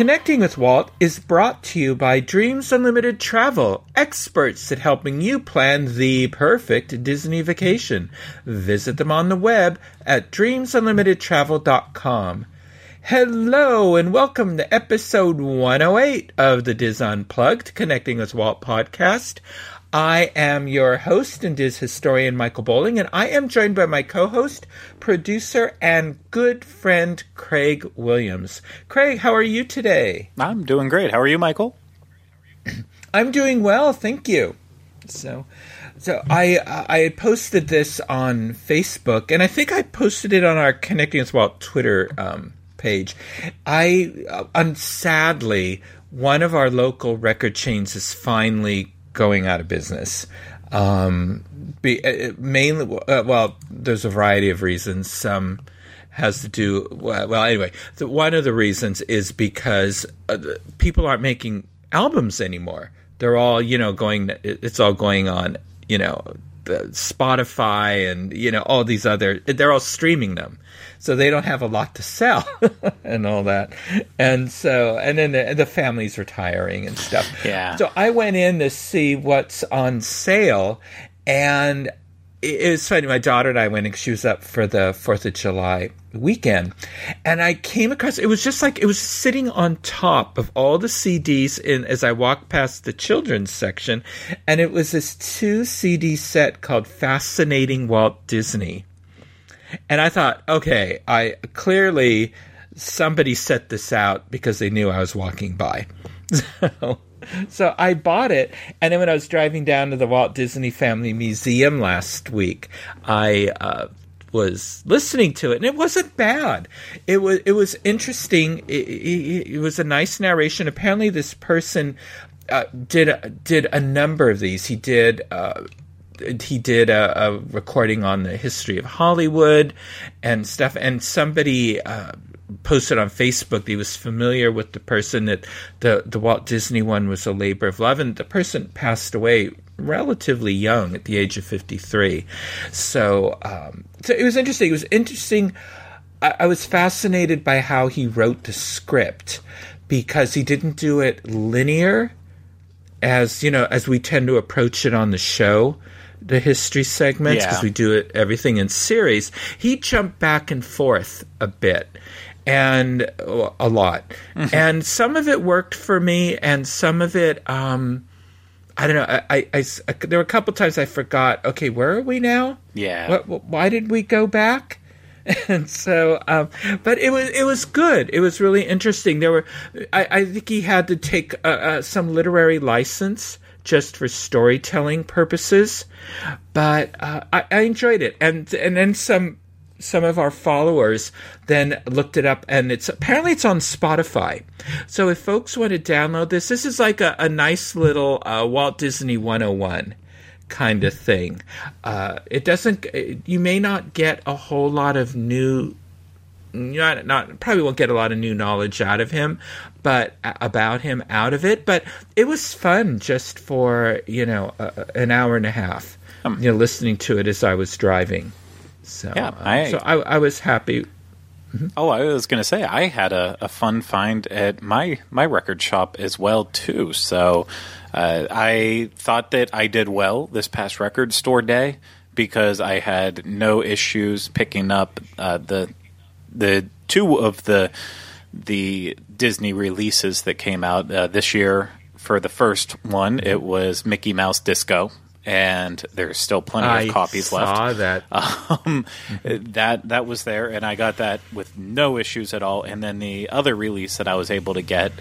Connecting with Walt is brought to you by Dreams Unlimited Travel, experts at helping you plan the perfect Disney vacation. Visit them on the web at dreamsunlimitedtravel.com. Hello and welcome to episode 108 of the Diz Unplugged Connecting with Walt podcast. I am your host and Diz historian Michael Bowling, and I am joined by my co host, producer, and good friend Craig Williams. Craig, how are you today? I'm doing great. How are you, Michael? I'm doing well, thank you. So, so I I posted this on Facebook, and I think I posted it on our Connecting with Walt Twitter um, page. I, uh, sadly, one of our local record chains is finally going out of business. Um, be, uh, mainly, uh, well, there's a variety of reasons. Some has to do well. anyway, the, one of the reasons is because uh, people aren't making albums anymore. They're all, you know, going. It's all going on, you know, the Spotify and you know all these other. They're all streaming them, so they don't have a lot to sell and all that. And so, and then the, the family's retiring and stuff. Yeah. So I went in to see what's on sale, and it was funny. My daughter and I went, and she was up for the Fourth of July weekend, and I came across. It was just like it was sitting on top of all the CDs in as I walked past the children's section, and it was this two CD set called "Fascinating Walt Disney." And I thought, okay, I clearly somebody set this out because they knew I was walking by. So, so I bought it, and then when I was driving down to the Walt Disney Family Museum last week, I uh, was listening to it, and it wasn't bad. It was it was interesting. It, it, it was a nice narration. Apparently, this person uh, did did a number of these. He did. Uh, he did a, a, recording on the history of Hollywood and stuff. And somebody uh, posted on Facebook that he was familiar with the person that the the Walt Disney one was a labor of love, and the person passed away relatively young at the age of fifty three. So, um, so it was interesting. It was interesting. I, I was fascinated by how he wrote the script because he didn't do it linear as you know as we tend to approach it on the show the history segments because yeah. we do it everything in series. He jumped back and forth a bit and a lot, mm-hmm. and some of it worked for me, and some of it. Um, I don't know. I, I, I, there were a couple times I forgot. Okay, where are we now? Yeah. What, why did we go back? and so um, but it was it was good it was really interesting there were i, I think he had to take uh, uh, some literary license just for storytelling purposes. But uh, I, I enjoyed it, and and then some some of our followers then looked it up and it's apparently it's on spotify so if folks want to download this this is like a, a nice little uh, walt disney 101 kind of thing uh, it doesn't you may not get a whole lot of new not not probably won't get a lot of new knowledge out of him, but about him out of it. But it was fun just for you know uh, an hour and a half, um, you know, listening to it as I was driving. So yeah, I, so I, I was happy. Mm-hmm. Oh, I was going to say I had a, a, fun find at my my record shop as well too. So uh, I thought that I did well this past record store day because I had no issues picking up uh, the the two of the the Disney releases that came out uh, this year. For the first one, it was Mickey Mouse Disco, and there's still plenty I of copies saw left. that. Um, that that was there, and I got that with no issues at all. And then the other release that I was able to get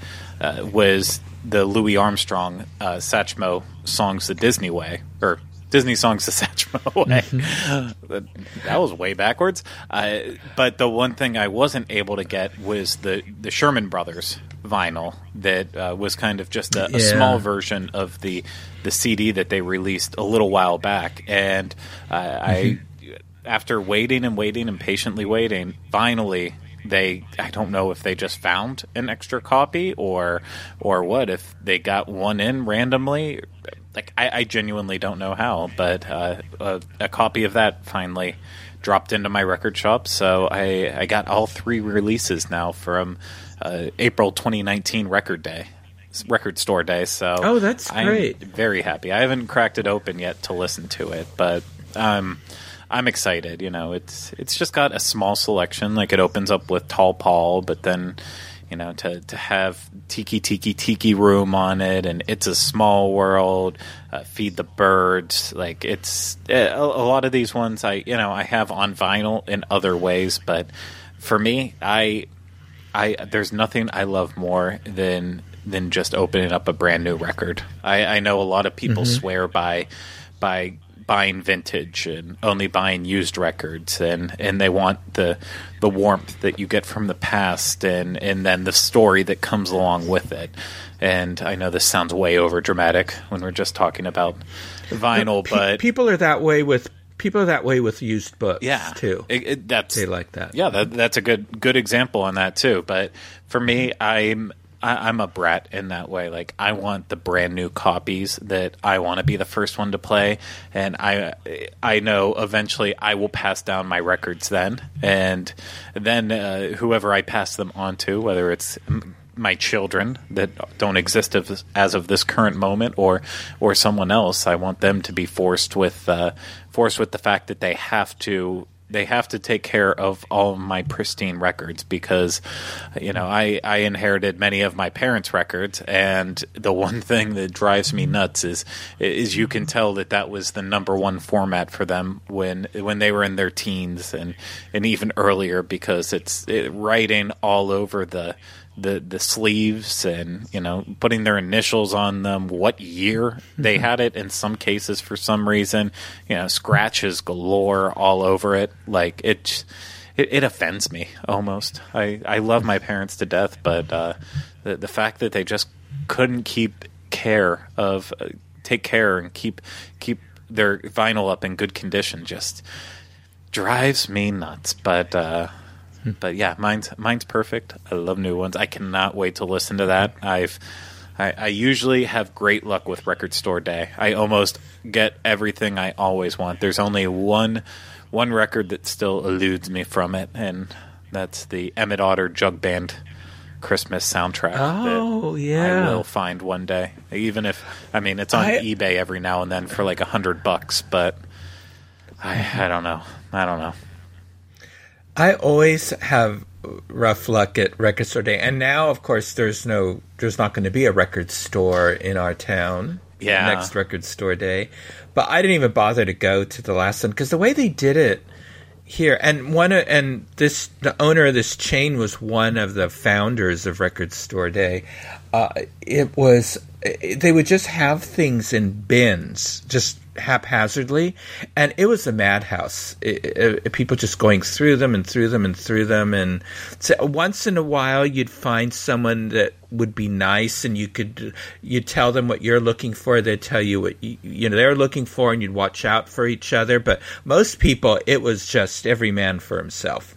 uh, was the Louis Armstrong uh, Satchmo songs the Disney way, or Disney songs to Satchmo away. that, that was way backwards. Uh, but the one thing I wasn't able to get was the the Sherman Brothers vinyl that uh, was kind of just a, a Yeah. small version of the the CD that they released a little while back, and uh, I after waiting and waiting and patiently waiting, finally they I don't know if they just found an extra copy or or what if they got one in randomly. Like I, I genuinely don't know how, but uh, a, a copy of that finally dropped into my record shop. So I I got all three releases now from uh, April 2019 Record Day. Record Store Day, so Oh, that's I'm great. very happy. I haven't cracked it open yet to listen to it, but um, I'm excited. You know, it's it's just got a small selection. Like it opens up with Tall Paul, but then you know to to have Tiki Tiki Tiki Room on it, and It's a Small World, uh, Feed the Birds. Like it's a, a lot of these ones. I you know I have on vinyl in other ways, but for me, I I there's nothing I love more than than just opening up a brand new record. I, I know a lot of people swear by by buying vintage and only buying used records and, and they want the the warmth that you get from the past and, and then the story that comes along with it. And I know this sounds way over dramatic when we're just talking about vinyl, Pe- but people are that way with people are that way with used books yeah, too. It, it, that's they like that. yeah, that, that's a good good example on that too. But for me, I'm I, I'm a brat in that way. Like I want the brand new copies that I want to be the first one to play, and I I know eventually I will pass down my records then, and then uh, whoever I pass them on to, whether it's my children that don't exist of, as of this current moment, or or someone else, I want them to be forced with uh, forced with the fact that they have to they have to take care of all my pristine records because you know I, I inherited many of my parents records and the one thing that drives me nuts is is you can tell that that was the number one format for them when when they were in their teens and and even earlier because it's it, writing all over the the the sleeves and you know putting their initials on them what year they had it in some cases for some reason you know scratches galore all over it. Like it it, it offends me almost. I i love my parents to death but uh the the fact that they just couldn't keep care of uh, take care and keep keep their vinyl up in good condition just drives me nuts. But uh but yeah, mine's mine's perfect. I love new ones. I cannot wait to listen to that. I've I, I usually have great luck with Record Store Day. I almost get everything I always want. There's only one one record that still eludes me from it, and that's the Emmet Otter Jug Band Christmas soundtrack. Oh, yeah. I will find one day. Even if I mean it's on I- eBay every now and then for like a hundred bucks, but I I don't know. I don't know. I always have rough luck at record store day, and now, of course, there's no, there's not going to be a record store in our town. Yeah. next record store day, but I didn't even bother to go to the last one because the way they did it here, and one, and this, the owner of this chain was one of the founders of Record Store Day. Uh, it was, they would just have things in bins, just haphazardly, and it was a madhouse. It, it, people just going through them and through them and through them, and so once in a while you'd find someone that would be nice, and you could you tell them what you're looking for. They'd tell you what you, you know they're looking for, and you'd watch out for each other. But most people, it was just every man for himself.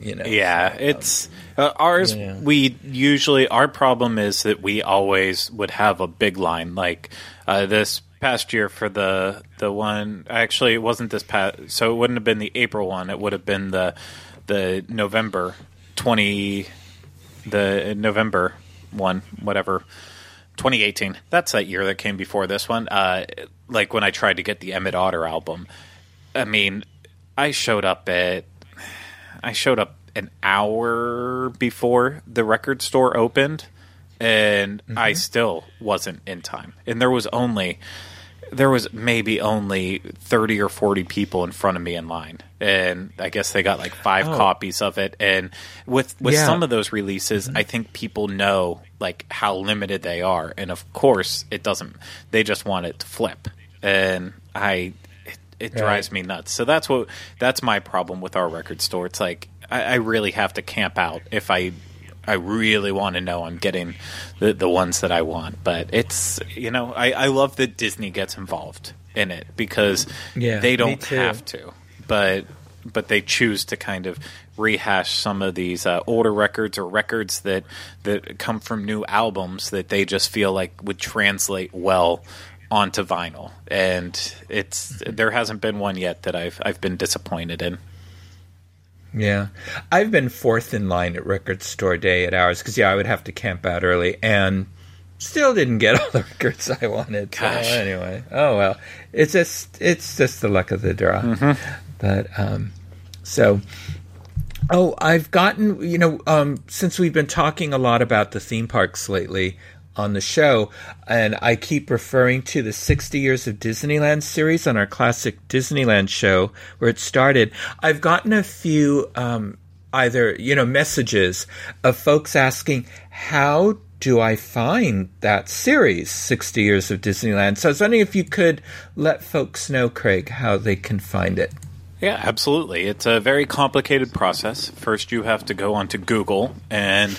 You know, Yeah, it's uh, ours. Yeah. We usually our problem is that we always would have a big line. Like uh, this past year for the the one. Actually, it wasn't this past. So it wouldn't have been the April one. It would have been the the November twenty the November one, whatever. 2018. That's that year that came before this one. Uh, like when I tried to get the Emmet Otter album. I mean, I showed up at I showed up an hour before the record store opened, and I still wasn't in time. And there was only there was maybe only 30 or 40 people in front of me in line and i guess they got like five Oh. copies of it and with with Yeah. some of those releases mm-hmm. i think people know like how limited they are and of course it doesn't they just want it to flip and i it drives me nuts. So that's what that's my problem with our record store. It's like I, I really have to camp out if I I really want to know I'm getting the the ones that I want. But it's you know I, I love that Disney gets involved in it because Yeah, they don't have to, but but they choose to kind of rehash some of these uh, older records or records that that come from new albums that they just feel like would translate well onto vinyl and it's there hasn't been one yet that I've I've been disappointed in. Yeah, I've been fourth in line at record store day at ours because yeah, I would have to camp out early and still didn't get all the records I wanted. So anyway, oh well, it's just it's just the luck of the draw. But um, so oh, I've gotten you know um, since we've been talking a lot about the theme parks lately on the show, and I keep referring to the 60 Years of Disneyland series on our classic Disneyland show where it started. I've gotten a few um, either you know messages of folks asking how do I find that series 60 Years of Disneyland. So I was wondering if you could let folks know, Craig, how they can find it. Yeah, absolutely. It's a very complicated process. First, you have to go onto Google and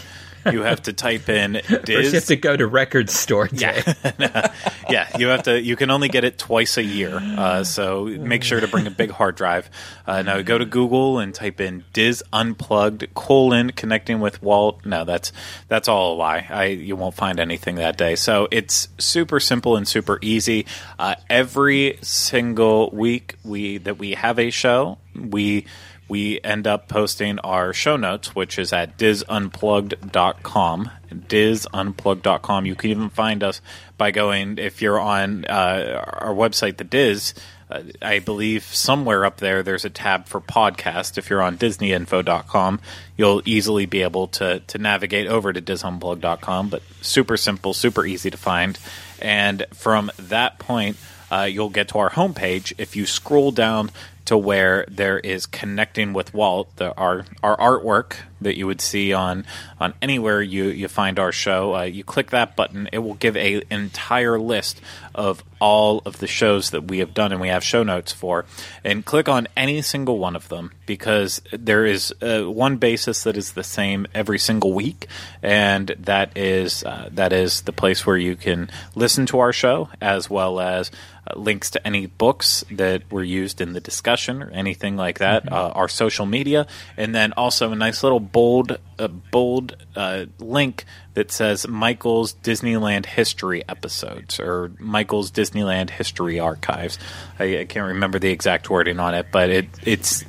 you have to type in Diz. First, you have to go to record store. Day. Yeah, yeah. You have to. You can only get it twice a year, uh, so make sure to bring a big hard drive. Uh, now go to Google and type in Diz Unplugged colon connecting with Walt. No, that's that's all a lie. I you won't find anything that day. So it's super simple and super easy. Uh, every single week we that we have a show, we we end up posting our show notes, which is at disunplugged.com. Disunplugged.com. You can even find us by going, if you're on uh, our website, The Diz, uh, I believe somewhere up there there's a tab for podcast. If you're on DisneyInfo.com, you'll easily be able to, to navigate over to disunplugged.com, but super simple, super easy to find. And from that point, uh, you'll get to our homepage. If you scroll down to where there is connecting with Walt, the, our our artwork that you would see on on anywhere you you find our show. Uh, you click that button, it will give a entire list of all of the shows that we have done and we have show notes for, and click on any single one of them because there is uh, one basis that is the same every single week, and that is uh, that is the place where you can listen to our show as well as uh, links to any books that were used in the discussion or anything like that, uh, our social media, and then also a nice little bold, uh, bold uh, link that says Michael's Disneyland History episodes or Michael's Disneyland History Archives. I, I can't remember the exact wording on it, but it it's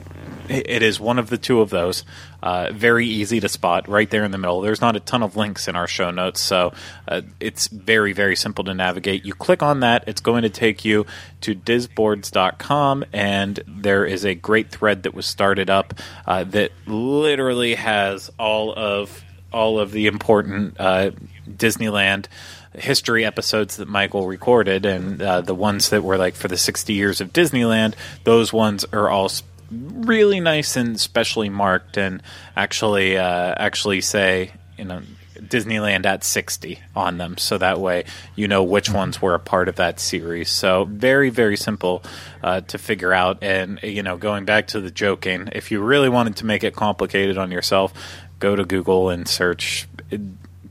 it is one of the two of those. Uh, very easy to spot right there in the middle. There's not a ton of links in our show notes, so uh, it's very, very simple to navigate. You click on that, it's going to take you to disboards.com, and there is a great thread that was started up uh, that literally has all of all of the important uh, Disneyland history episodes that Michael recorded, and uh, the ones that were like for the 60 years of Disneyland, those ones are all really nice and specially marked, and actually uh, actually say you know. Disneyland at 60 on them, so that way you know which ones were a part of that series. So, very, very simple uh, to figure out. And, you know, going back to the joking, if you really wanted to make it complicated on yourself, go to Google and search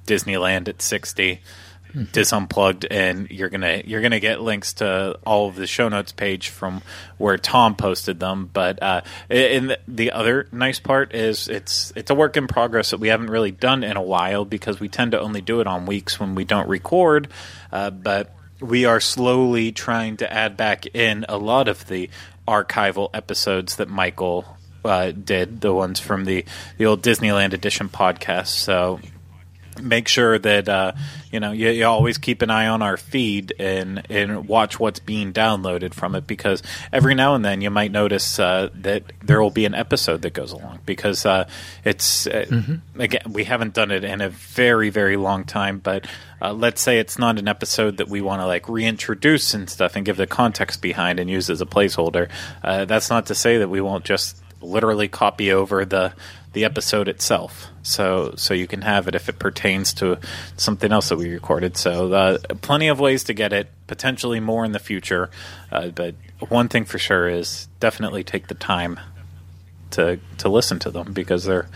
Disneyland at 60 disunplugged and you're gonna you're gonna get links to all of the show notes page from where Tom posted them. But uh, and the- the other nice part is it's it's a work in progress that we haven't really done in a while because we tend to only do it on weeks when we don't record. Uh, but we are slowly trying to add back in a lot of the archival episodes that Michael uh, did, the ones from the the old Disneyland edition podcast. So make sure that uh, you know you, you always keep an eye on our feed and and watch what's being downloaded from it because every now and then you might notice uh, that there will be an episode that goes along because uh, it's uh, again we haven't done it in a very very long time but uh, let's say it's not an episode that we want to like reintroduce and stuff and give the context behind and use as a placeholder uh, that's not to say that we won't just literally copy over the the episode itself. So so you can have it if it pertains to something else that we recorded. So uh, plenty of ways to get it. Potentially more in the future, uh, but one thing for sure is definitely take the time to to listen to them because they're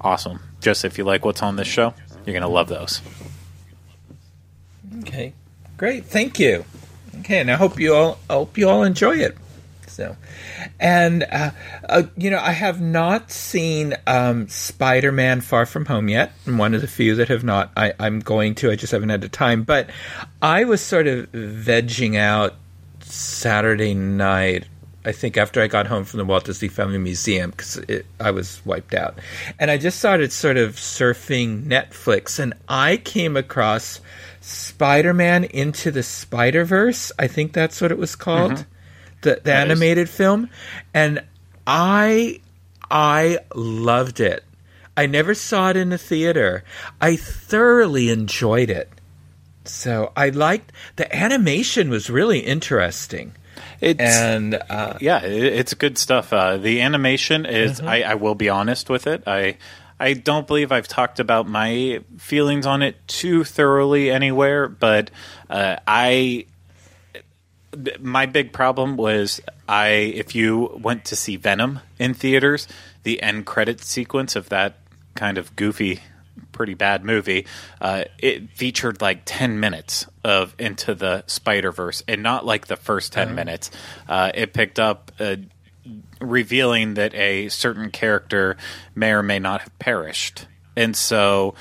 awesome. Just if you like what's on this show, you're gonna love those. Okay, great. Thank you. Okay, and I hope you all I hope you all enjoy it. So, and uh, uh, you know, I have not seen um, Spider-Man: Far From Home yet. I'm one of the few that have not. I, I'm going to. I just haven't had the time. But I was sort of vegging out Saturday night. I think after I got home from the Walt Disney Family Museum because I was wiped out, and I just started sort of surfing Netflix, and I came across Spider-Man into the Spider-Verse. I think that's what it was called. Mm-hmm. The the animated film and I I loved it. I never saw it in the theater. I thoroughly enjoyed it. So I liked the animation was really interesting. It's, and uh, yeah, it's good stuff. Uh, the animation is. Mm-hmm. I, I, will be honest with it. I I don't believe I've talked about my feelings on it too thoroughly anywhere, but uh, I my big problem was I if you went to see Venom in theaters, the end credit sequence of that kind of goofy, pretty bad movie, uh, it featured like ten minutes of Into the Spider Verse, and not like the first 10 uh-huh. minutes. Uh, it picked up. Uh, revealing that a certain character may or may not have perished. And so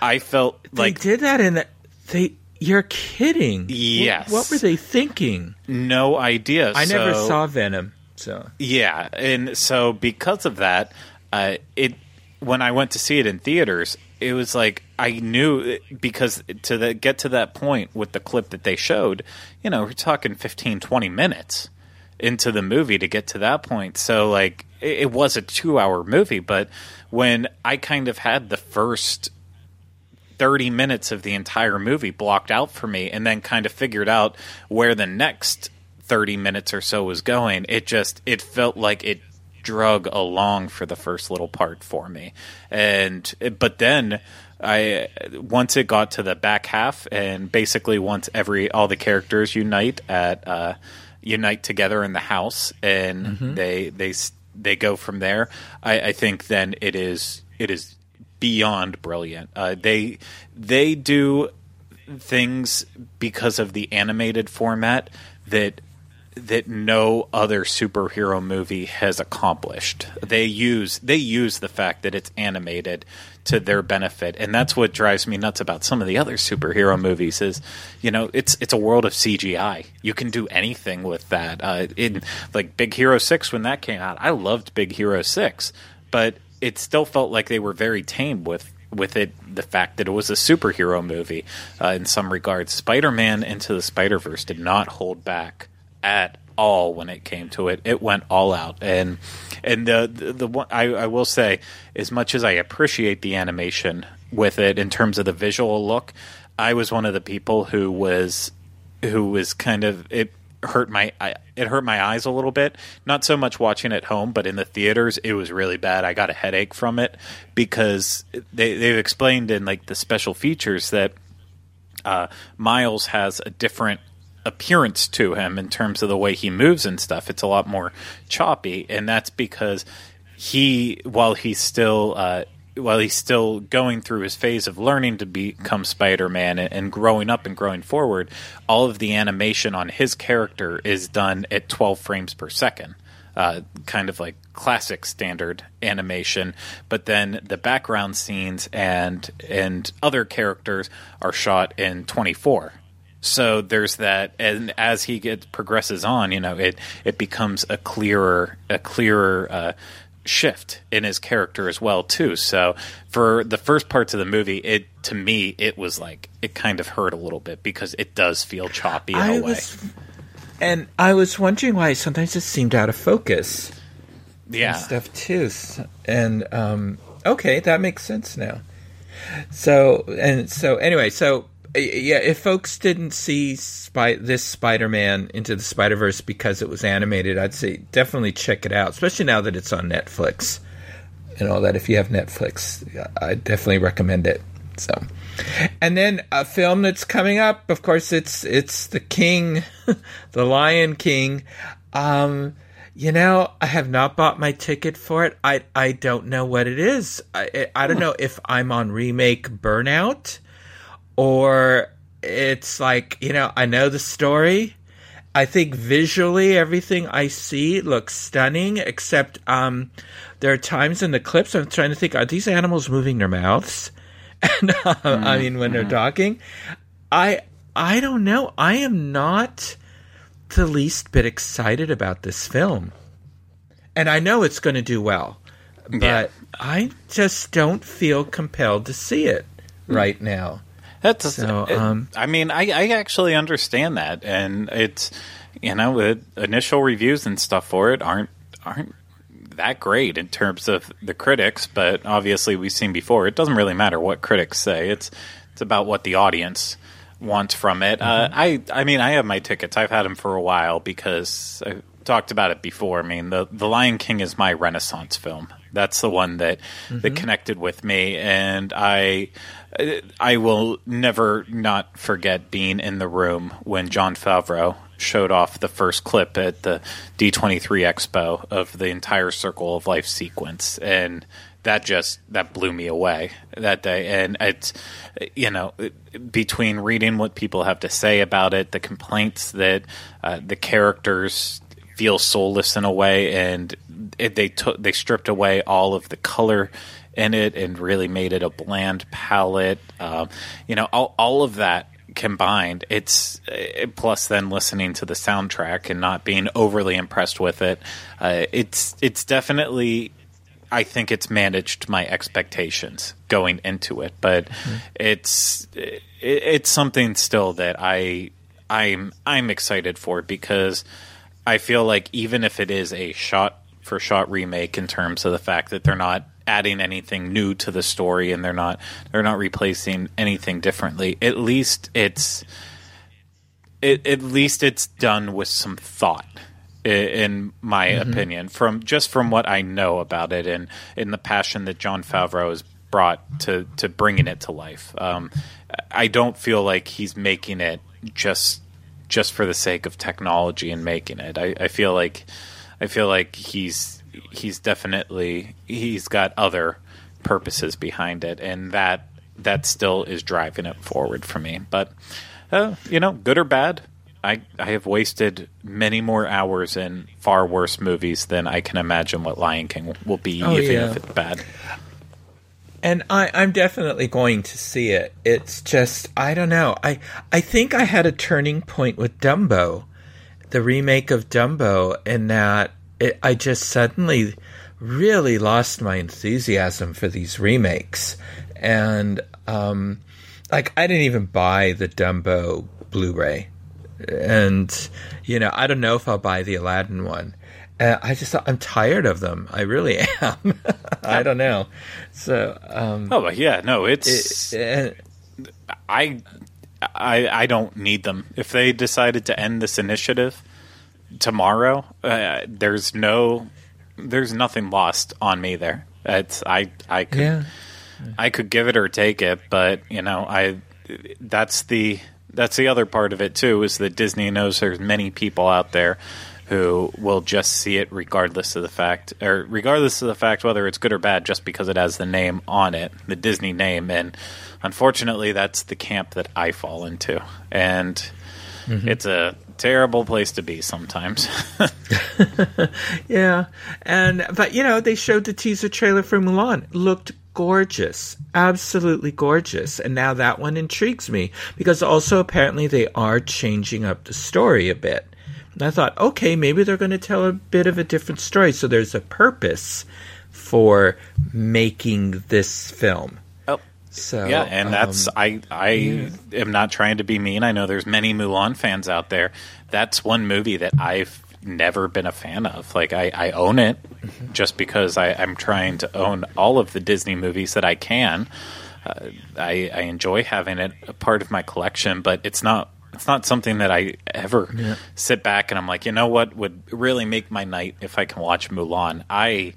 I felt like they did that in the, they you're kidding. Yes. What, what were they thinking? No idea. I so, never saw Venom. So Yeah, and so because of that, uh, it when I went to see it in theaters, it was like I knew because to the, get to that point with the clip that they showed, you know, we're talking 15 20 minutes into the movie to get to that point. So like it, it was a 2-hour movie, but when I kind of had the first 30 minutes of the entire movie blocked out for me and then kind of figured out where the next 30 minutes or so was going, it just it felt like it drug along for the first little part for me. And but then I once it got to the back half and basically once every all the characters unite at uh, unite together in the house and mm-hmm. they they they go from there. I, I, think then it is it is beyond brilliant. Uh, they they do things because of the animated format that that no other superhero movie has accomplished. They use they use the fact that it's animated to their benefit, and that's what drives me nuts about some of the other superhero movies. Is you know it's it's a world of CGI. You can do anything with that. Uh, in like Big Hero Six when that came out, I loved Big Hero Six, but it still felt like they were very tame with with it the fact that it was a superhero movie uh, in some regards. Spider Man Into the Spider Verse did not hold back at all when it came to it. It went all out, and and the the, the one I, I will say, as much as I appreciate the animation with it in terms of the visual look, I was one of the people who was who was kind of it hurt my I, it hurt my eyes a little bit. Not so much watching at home, but in the theaters, it was really bad. I got a headache from it because they they've explained in like the special features that uh, Miles has a different appearance to him in terms of the way he moves and stuff. It's a lot more choppy, and that's because he, while he's still uh, while he's still going through his phase of learning to become Spider-Man and, growing up and growing forward, all of the animation on his character is done at 12 frames per second. Uh, kind of like classic standard animation, but then the background scenes and and other characters are shot in 24 so there's that, and as he gets progresses on, you know, it it becomes a clearer a clearer uh, shift in his character as well too. So for the first parts of the movie, it to me it was like it kind of hurt a little bit because it does feel choppy in I a way. Was, and I was wondering why sometimes it seemed out of focus. Yeah, stuff too. And um, okay, that makes sense now. So and so anyway, so yeah, if folks didn't see Spy- this Spider-Man into the Spider-Verse because it was animated, I'd say definitely check it out, especially now that it's on Netflix. and all that. If you have Netflix, I definitely recommend it. So, and then a film that's coming up, of course, it's it's the King, the Lion King. Um, you know, I have not bought my ticket for it. I I don't know what it is. I I don't know if I'm on remake burnout or it's like, you know, I know the story. I think visually everything I see looks stunning, except um, there are times in the clips I'm trying to think, are these animals moving their mouths? And uh, mm, I mean, when they're talking, I I don't know. I am not the least bit excited about this film, and I know it's going to do well, but yeah. I just don't feel compelled to see it right now. That's so. It, um, I mean, I, I actually understand that, and it's you know, the initial reviews and stuff for it aren't aren't that great in terms of the critics, but obviously we've seen before. It doesn't really matter what critics say. It's it's about what the audience wants from it. Uh, mm-hmm. Uh, I I mean, I have my tickets. I've had them for a while because I talked about it before. I mean, the the Lion King is my Renaissance film. That's the one that mm-hmm. that connected with me, and I I will never not forget being in the room when Jon Favreau showed off the first clip at the D23 Expo of the entire Circle of Life sequence, and that just that blew me away that day. And it's you know between reading what people have to say about it, the complaints that uh, the characters feel soulless in a way, and it, they took they stripped away all of the color in it and really made it a bland palette. Um, you know, all, all of that combined, it's it, uh, plus then listening to the soundtrack and not being overly impressed with it. Uh, it's it's definitely. I think it's managed my expectations going into it, but mm-hmm. it's it, it's something still that I I'm I'm excited for because I feel like even if it is a shot for shot remake in terms of the fact that they're not adding anything new to the story and they're not they're not replacing anything differently. At least it's it, at least it's done with some thought in my mm-hmm. opinion from just from what I know about it and in the passion that Jon Favreau has brought to to bringing it to life. Um, I don't feel like he's making it just just for the sake of technology and making it. I, I feel like I feel like he's he's definitely he's got other purposes behind it, and that that still is driving it forward for me. But uh, you know, good or bad, I I have wasted many more hours in far worse movies than I can imagine what Lion King will be, oh, even yeah. if it's bad. And I, I'm definitely going to see it. It's just I don't know. I I think I had a turning point with Dumbo the remake of Dumbo in that it, I just suddenly really lost my enthusiasm for these remakes. And, um, like, I didn't even buy the Dumbo Blu ray. And, you know, I don't know if I'll buy the Aladdin one. Uh, I just thought I'm tired of them. I really am. I don't know. So, um, oh yeah, no, it's. It, uh, I I I don't need them. If they decided to end this initiative tomorrow, uh, there's no there's nothing lost on me there. It's I I could yeah. I could give it or take it, but you know I that's the that's the other part of it too is that Disney knows there's many people out there who will just see it regardless of the fact or regardless of the fact whether it's good or bad just because it has the name on it the disney name and unfortunately that's the camp that i fall into and mm-hmm. it's a terrible place to be sometimes yeah and but you know they showed the teaser trailer for mulan looked gorgeous absolutely gorgeous and now that one intrigues me because also apparently they are changing up the story a bit and I thought, okay, maybe they're going to tell a bit of a different story. So there's a purpose for making this film. So yeah, and um, that's I I yeah. am not trying to be mean. I know there's many Mulan fans out there. That's one movie that I've never been a fan of. Like I, I own it mm-hmm. just because I, I'm trying to own all of the Disney movies that I can. Uh, I, I enjoy having it a part of my collection, but it's not it's not something that I ever yeah. sit back and I'm like, you know what would really make my night if I can watch Mulan. I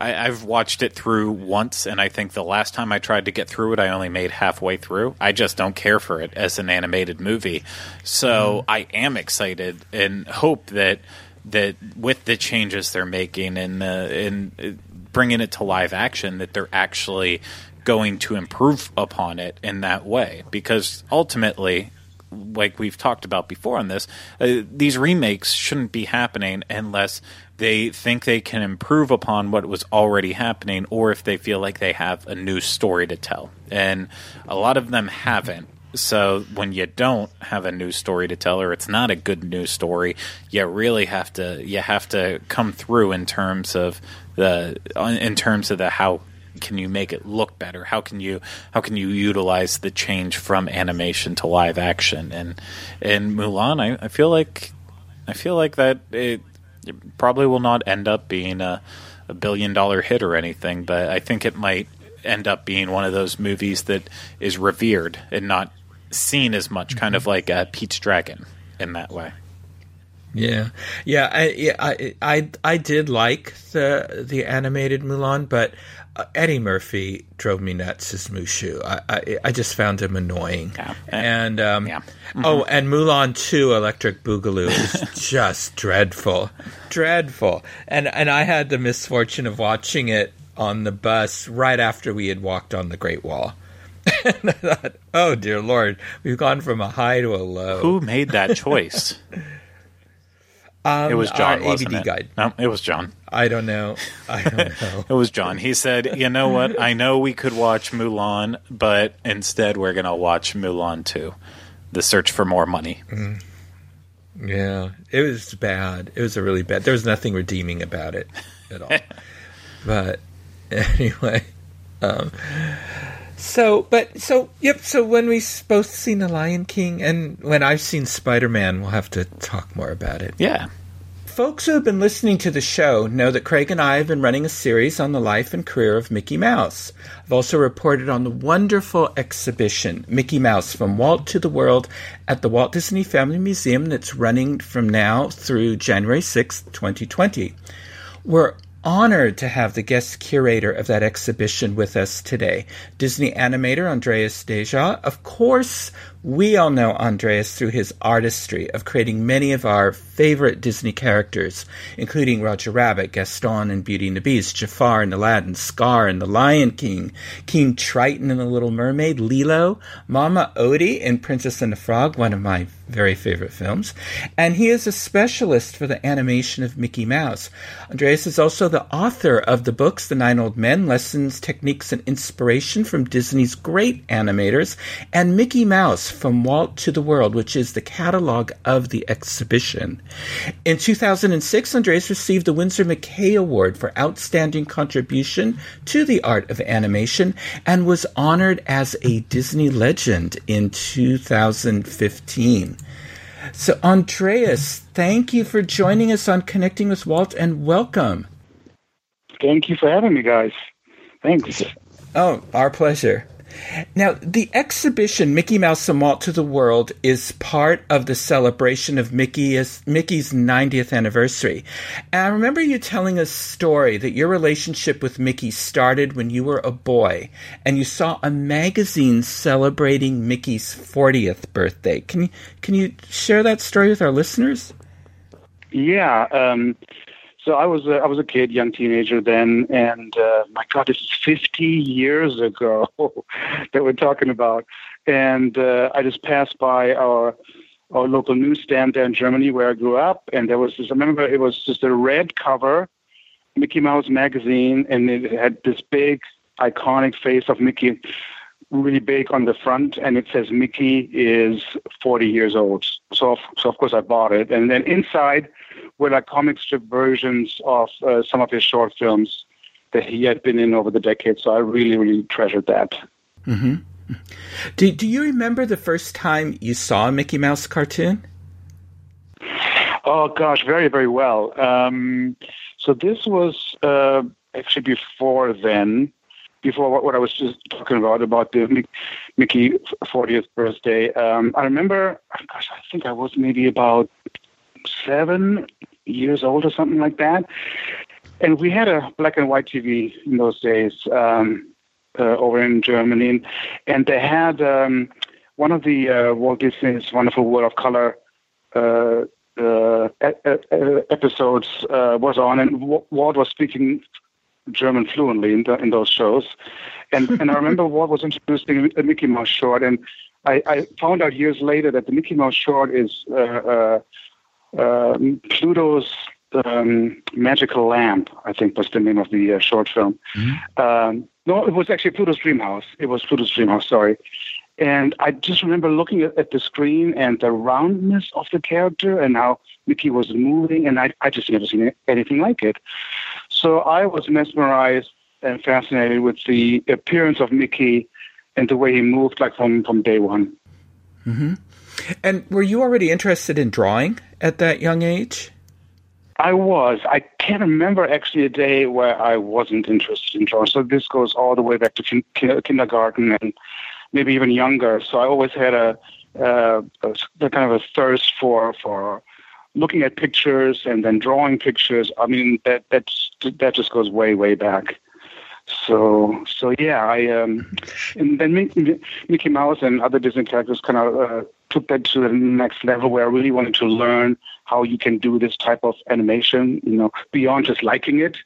I, I've watched it through once, and I think the last time I tried to get through it, I only made halfway through. I just don't care for it as an animated movie. So I am excited and hope that that with the changes they're making and uh, and bringing it to live action, that they're actually going to improve upon it in that way. Because ultimately, like we've talked about before on this, uh, these remakes shouldn't be happening unless they think they can improve upon what was already happening or if they feel like they have a new story to tell. And a lot of them haven't. So when you don't have a new story to tell or it's not a good news story, you really have to you have to come through in terms of the in terms of the how can you make it look better? How can you how can you utilize the change from animation to live action? And in Mulan, I, I feel like I feel like that it, it probably will not end up being a, a billion dollar hit or anything, but I think it might end up being one of those movies that is revered and not seen as much, kind of like uh, Pete's Dragon in that way. Yeah, yeah, I, yeah, I, I, I did like the the animated Mulan, but Eddie Murphy drove me nuts as Mushu. I, I, I just found him annoying. Yeah. And um, yeah. Mm-hmm. oh, and Mulan Two, Electric Boogaloo is just dreadful, dreadful. And and I had the misfortune of watching it on the bus right after we had walked on the Great Wall. and I thought, oh dear Lord, we've gone from a high to a low. Who made that choice? Um, it was John. Our AVD it? guide. No, it was John. I don't know. I don't know. it was John. He said, "You know what? I know we could watch Mulan, but instead we're going to watch Mulan 2, The Search for More Money." Mm. Yeah, it was bad. It was a really bad. There was nothing redeeming about it at all. but anyway, um, so, but so yep. So when we've both seen the Lion King, and when I've seen Spider Man, we'll have to talk more about it. Yeah. Folks who have been listening to the show know that Craig and I have been running a series on the life and career of Mickey Mouse. I've also reported on the wonderful exhibition, Mickey Mouse From Walt to the World, at the Walt Disney Family Museum that's running from now through January 6th, 2020. We're honored to have the guest curator of that exhibition with us today, Disney animator Andreas Deja. Of course, we all know Andreas through his artistry of creating many of our favorite Disney characters, including Roger Rabbit, Gaston and Beauty and the Beast, Jafar and Aladdin, Scar and the Lion King, King Triton and the Little Mermaid, Lilo, Mama Odie in Princess and the Frog, one of my very favorite films. And he is a specialist for the animation of Mickey Mouse. Andreas is also the author of the books The Nine Old Men, Lessons, Techniques, and Inspiration from Disney's Great Animators, and Mickey Mouse from Walt to the World, which is the catalog of the exhibition. In 2006, Andreas received the Winsor McCay Award for Outstanding Contribution to the Art of Animation and was honored as a Disney Legend in 2015. So, Andreas, thank you for joining us on Connecting with Walt and welcome. Thank you for having me, guys. Thanks. Oh, our pleasure. Now, the exhibition Mickey Mouse and Walt to the World is part of the celebration of Mickey's, Mickey's 90th anniversary. And I remember you telling a story that your relationship with Mickey started when you were a boy and you saw a magazine celebrating Mickey's 40th birthday. Can you, can you share that story with our listeners? Yeah. Um, so I was I was a kid, young teenager then, and uh, my God, this is 50 years ago that we're talking about. And uh, I just passed by our our local newsstand there in Germany where I grew up, and there was this. I remember it was just a red cover, Mickey Mouse magazine, and it had this big iconic face of Mickey, really big on the front, and it says Mickey is 40 years old. So so of course I bought it, and then inside were like comic strip versions of uh, some of his short films that he had been in over the decades. So I really, really treasured that. Mm-hmm. Do, do you remember the first time you saw a Mickey Mouse cartoon? Oh, gosh, very, very well. Um, so this was uh, actually before then, before what, what, I was just talking about, about the Mickey 40th birthday. Um, I remember, gosh, I think I was maybe about seven years old or something like that. and we had a black and white TV in those days um, uh, over in Germany, and, they had um, one of the uh, Walt Disney's Wonderful World of Color uh, uh, episodes uh, was on, and Walt was speaking German fluently in, the, in those shows. And, and I remember Walt was introducing a Mickey Mouse short, and I, I found out years later that the Mickey Mouse short is uh, uh, um, Pluto's um, Magical Lamp, I think was the name of the uh, short film. Mm-hmm. Um, no, it was actually Pluto's Dream House. It was Pluto's Dream House, sorry. And I just remember looking at, at, the screen and the roundness of the character and how Mickey was moving, and I, I just never seen anything like it. So I was mesmerized and fascinated with the appearance of Mickey and the way he moved, like from, from day one. Mm-hmm. And were you already interested in drawing at that young age? I was. I can't remember actually a day where I wasn't interested in drawing. So this goes all the way back to kin- kindergarten and maybe even younger. So I always had a, uh, a, kind of a thirst for for looking at pictures and then drawing pictures. I mean that that's that just goes way way back. So so yeah, I um, and then Mickey Mouse and other Disney characters kind of uh, took that to the next level where I really wanted to learn how you can do this type of animation, you know, beyond just liking it.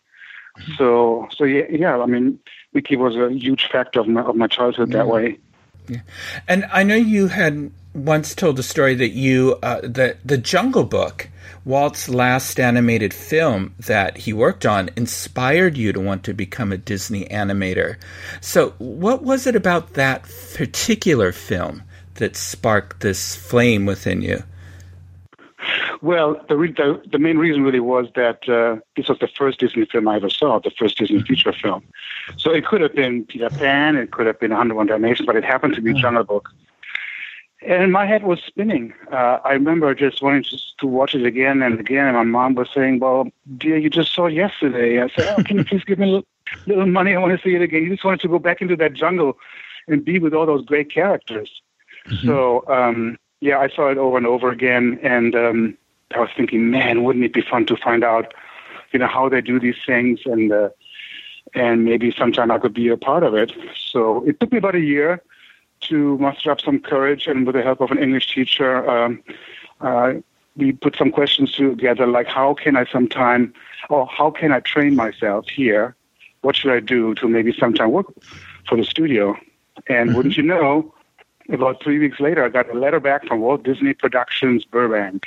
Mm-hmm. So so yeah, yeah. I mean, Mickey was a huge factor of my of my childhood that way. Yeah. And I know you had once told a story that you uh, that the Jungle Book, Walt's last animated film that he worked on, inspired you to want to become a Disney animator. So, what was it about that particular film that sparked this flame within you? Well, the, the, the main reason really was that uh, this was the first Disney film I ever saw, the first Disney mm-hmm. feature film. So it could have been Peter Pan, it could have been 101 Dalmatians, but it happened to be mm-hmm. Jungle Book. And my head was spinning. Uh, I remember just wanting to, to watch it again and again. And my mom was saying, "Well, dear, you just saw it yesterday." I said, "Oh, can you please give me a little, little money? I want to see it again." You just wanted to go back into that jungle and be with all those great characters. Mm-hmm. So um, yeah, I saw it over and over again, and um, I was thinking, man, wouldn't it be fun to find out, you know, how they do these things, and uh, and maybe sometime I could be a part of it. So it took me about a year to muster up some courage, and with the help of an English teacher, um, uh, we put some questions together, like how can I sometime, or how can I train myself here? What should I do to maybe sometime work for the studio? And mm-hmm. wouldn't you know, about three weeks later, I got a letter back from Walt Disney Productions Burbank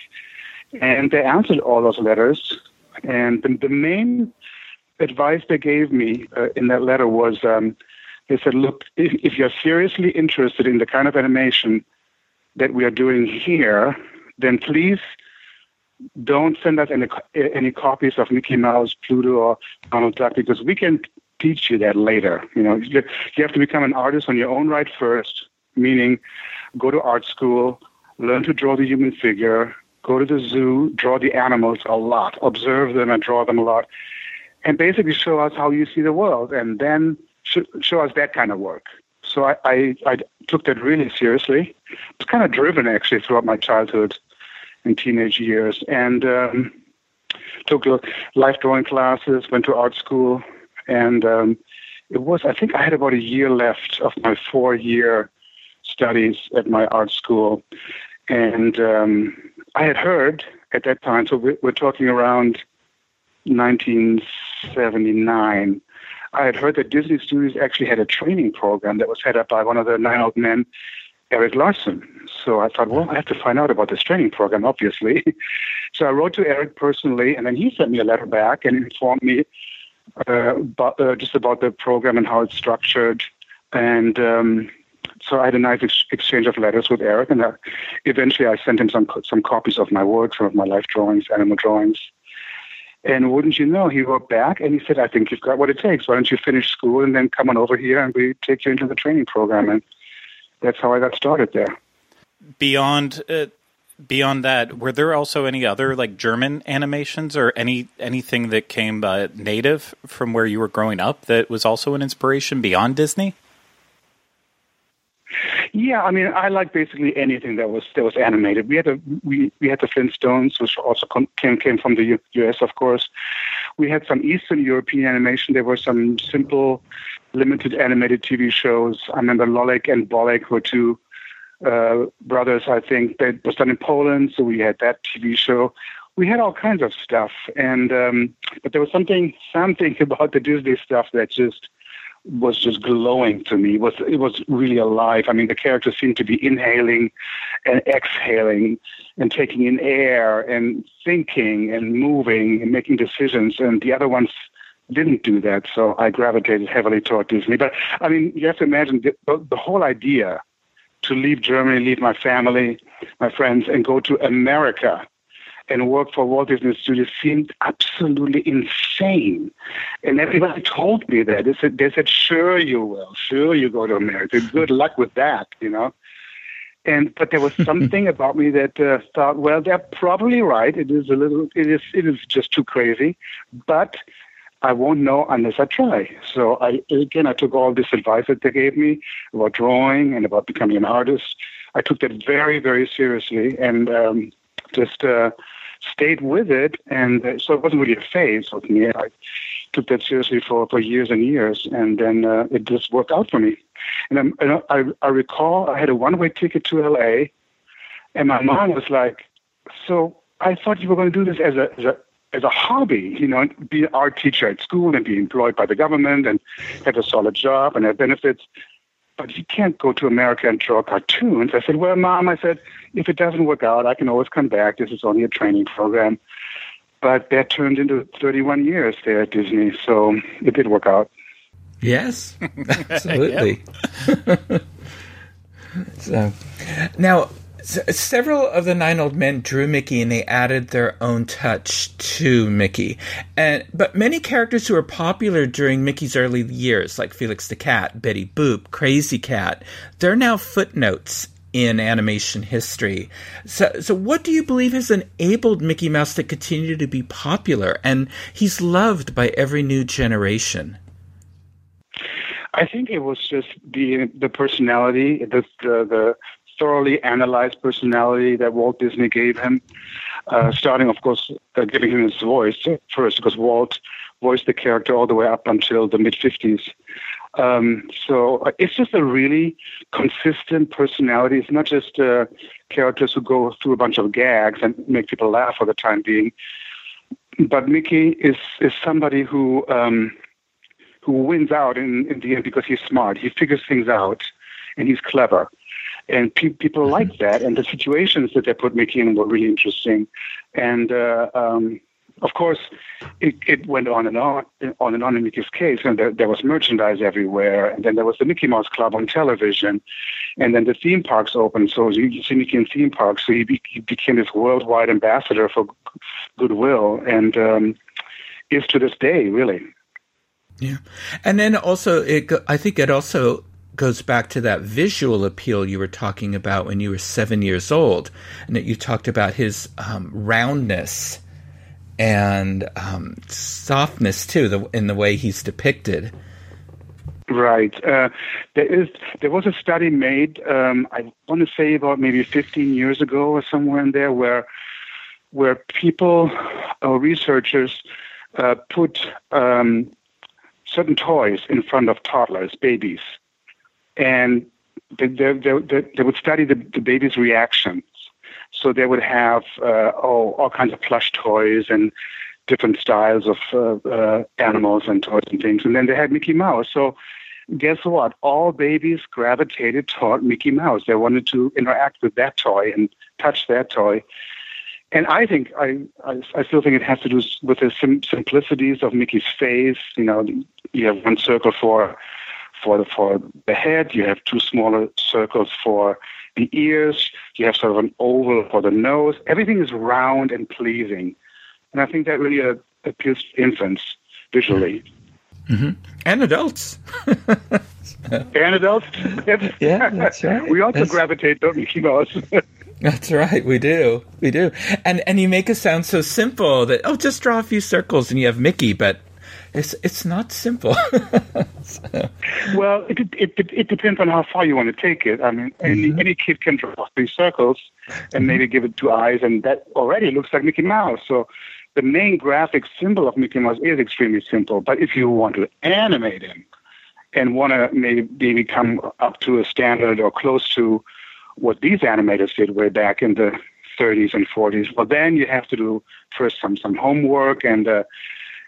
and they answered all those letters. And the, the main advice they gave me uh, in that letter was um, they said, look, if, if you're seriously interested in the kind of animation that we are doing here, then please don't send us any, any copies of Mickey Mouse, Pluto, or Donald Duck because we can teach you that later. You know, you have to become an artist on your own right first, meaning go to art school, learn to draw the human figure, go to the zoo, draw the animals a lot, observe them and draw them a lot, and basically show us how you see the world, and then sh- show us that kind of work. So I, I, I took that really seriously. I was kind of driven actually throughout my childhood and teenage years, and um, took life drawing classes, went to art school, and um, it was I think I had about a year left of my four year studies at my art school, and um, I had heard at that time, so we're, talking around 1979. I had heard that Disney Studios actually had a training program that was headed up by one of the nine old men, Eric Larson. So I thought, well, I have to find out about this training program, obviously. so I wrote to Eric personally, and then he sent me a letter back and informed me uh, about, uh, just about the program and how it's structured. And um, so I had a nice ex- exchange of letters with Eric, and uh, eventually I sent him some some copies of my work, some of my life drawings, animal drawings. And wouldn't you know, he wrote back and he said, "I think you've got what it takes. Why don't you finish school and then come on over here and we take you into the training program?" And that's how I got started there. Beyond uh, beyond that, were there also any other like German animations or any anything that came uh, native from where you were growing up that was also an inspiration beyond Disney? Yeah, I mean, I like basically anything that was that was animated. We had a we we had the Flintstones, which also came came from the U- U.S. Of course, We had some Eastern European animation. There were some simple, limited animated TV shows. I remember Lolek and Bolek were two uh, brothers, I think, that was done in Poland. So we had that TV show. We had all kinds of stuff, and um, but there was something something about the Disney stuff that just was just glowing to me. It was it was really alive. I mean, the characters seemed to be inhaling and exhaling and taking in air and thinking and moving and making decisions, and the other ones didn't do that. So I gravitated heavily toward Disney. But I mean, you have to imagine the, the whole idea to leave Germany, leave my family, my friends, and go to America and work for Walt Disney Studios seemed absolutely insane. And everybody told me that. They said, they said, sure you will. Sure you go to America. Good luck with that, you know. And but there was something about me that uh, thought, well, they're probably right. It is a little, it is, it is just too crazy. But I won't know unless I try. So I again I took all this advice that they gave me about drawing and about becoming an artist. I took that very very seriously and um, just uh, stayed with it. And uh, so it wasn't really a phase with me. I took that seriously for, for years and years, and then uh, it just worked out for me. And, and I, I recall I had a one way ticket to LA, and my mom was like, "So I thought you were going to do this as a, as a as a hobby, you know, be an art teacher at school and be employed by the government and have a solid job and have benefits. But you can't go to America and draw cartoons. I said, Well, mom, I said, if it doesn't work out, I can always come back. This is only a training program. But that turned into 31 years there at Disney, so it did work out. Yes, absolutely. so, now, several of the nine old men drew Mickey and they added their own touch to Mickey. And but many characters who were popular during Mickey's early years, like Felix the Cat, Betty Boop, Krazy Kat, they're now footnotes in animation history. So, so what do you believe has enabled Mickey Mouse to continue to be popular and he's loved by every new generation? I think it was just the the personality, the the, the thoroughly analyzed personality that Walt Disney gave him. Uh, starting, of course, uh, giving him his voice first, because Walt voiced the character all the way up until the mid 50s. Um, so uh, it's just a really consistent personality. It's not just uh, characters who go through a bunch of gags and make people laugh for the time being. But Mickey is is somebody who um, who wins out in, in the end because he's smart. He figures things out, and he's clever and pe- people mm-hmm. like that. And the situations that they put Mickey in were really interesting. And uh, um, of course, it, it, went on and on, on and on in Mickey's case. And there, there, was merchandise everywhere. And then there was the Mickey Mouse Club on television. And then the theme parks opened. So you, see Mickey in theme parks. So he, be, he became this worldwide ambassador for goodwill and um, is to this day, really. Yeah. And then also, it, I think it also goes back to that visual appeal you were talking about when you were seven years old, and that you talked about his um, roundness and um, softness too, the, in the way he's depicted. Right. Uh, there is there was a study made. Um, I want to say about maybe 15 years ago or somewhere in there, where where people or researchers uh, put um, certain toys in front of toddlers, babies, and they, they, they, they would study the, the baby's reactions. So they would have uh, oh, all kinds of plush toys and different styles of uh, uh, animals and toys and things. And then they had Mickey Mouse. So guess what? All babies gravitated toward Mickey Mouse. They wanted to interact with that toy and touch that toy. And I think I, I, I still think it has to do with the sim- simplicities of Mickey's face. You know, you have one circle for for the, for the head, you have two smaller circles for the ears, you have sort of an oval for the nose. Everything is round and pleasing. And I think that really uh, appeals to infants visually. Mm-hmm. And adults. and adults. yeah, that's right. We also that's... gravitate Mickey Mouse. That's right, we do, we do, and and you make it sound so simple that oh, just draw a few circles and you have Mickey, but it's it's not simple. so. Well, it, it, it it depends on how far you want to take it. I mean, mm-hmm. any, any kid can draw three circles and mm-hmm. maybe give it two eyes, and that already looks like Mickey Mouse. So the main graphic symbol of Mickey Mouse is extremely simple. But if you want to animate him and want to maybe come up to a standard or close to what these animators did way back in the 30s and 40s, well, then you have to do first some some homework. And uh,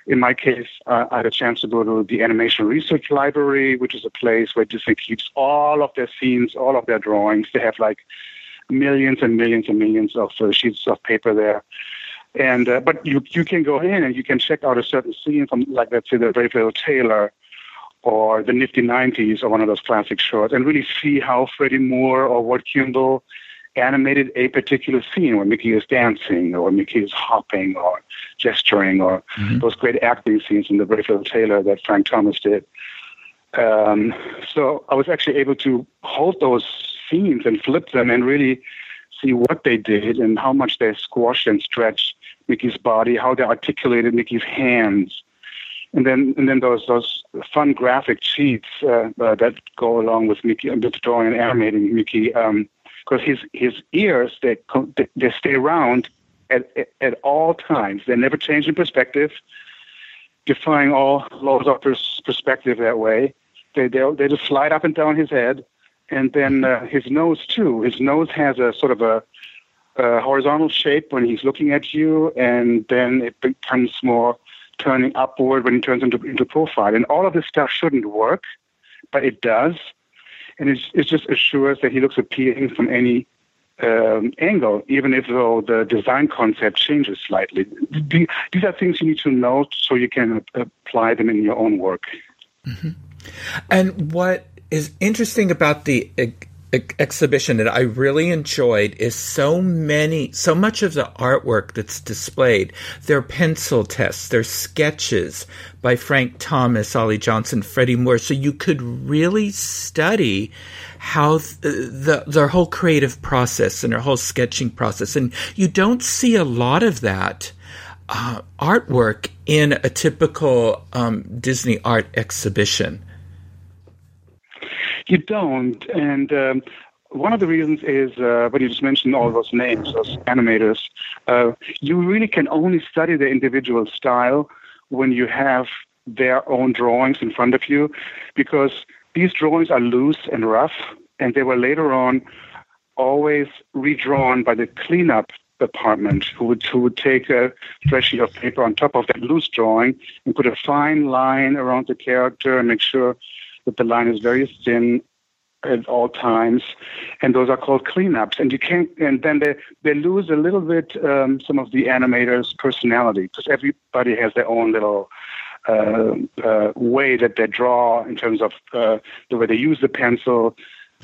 in my case, uh, I had a chance to go to the Animation Research Library, which is a place where Disney keeps all of their scenes, all of their drawings. They have like millions and millions and millions of uh, sheets of paper there. And uh, but you you can go in and you can check out a certain scene from like let's say the Brave Little Tailor or the Nifty Nineties or one of those classic shorts and really see how Freddie Moore or Ward Kimball animated a particular scene where Mickey is dancing or Mickey is hopping or gesturing or mm-hmm. those great acting scenes in the Brave Little Tailor that Frank Thomas did. Um, so I was actually able to hold those scenes and flip them and really see what they did and how much they squashed and stretched Mickey's body, how they articulated Mickey's hands, and then and then those those fun graphic sheets uh, uh, that go along with Mickey, with drawing and animating Mickey, because his his ears they they stay round at, at, at all times. They never change in perspective, defying all laws of perspective that way. They they they just slide up and down his head, and then uh, his nose too. His nose has a sort of a uh, horizontal shape when he's looking at you, and then it becomes more turning upward when he turns into, into profile. And all of this stuff shouldn't work, but it does. And it, it just assures that he looks appealing from any um, angle, even if though the design concept changes slightly. These are things you need to know so you can apply them in your own work. Mm-hmm. And what is interesting about the exhibition that I really enjoyed is so many, so much of the artwork that's displayed. They're pencil tests, they're sketches by Frank Thomas, Ollie Johnston, Freddie Moore. So you could really study how th- the their whole creative process and their whole sketching process. And you don't see a lot of that. Uh, artwork in a typical um, Disney art exhibition. You don't, and um, one of the reasons is uh, when you just mentioned all those names, those animators. Uh, you really can only study the individual style when you have their own drawings in front of you, because these drawings are loose and rough, and they were later on always redrawn by the cleanup department, who would who would take a fresh sheet of paper on top of that loose drawing and put a fine line around the character and make sure that the line is very thin at all times, and those are called cleanups. And you can't, and then they they lose a little bit um, some of the animators' personality because everybody has their own little uh, uh, way that they draw in terms of uh, the way they use the pencil,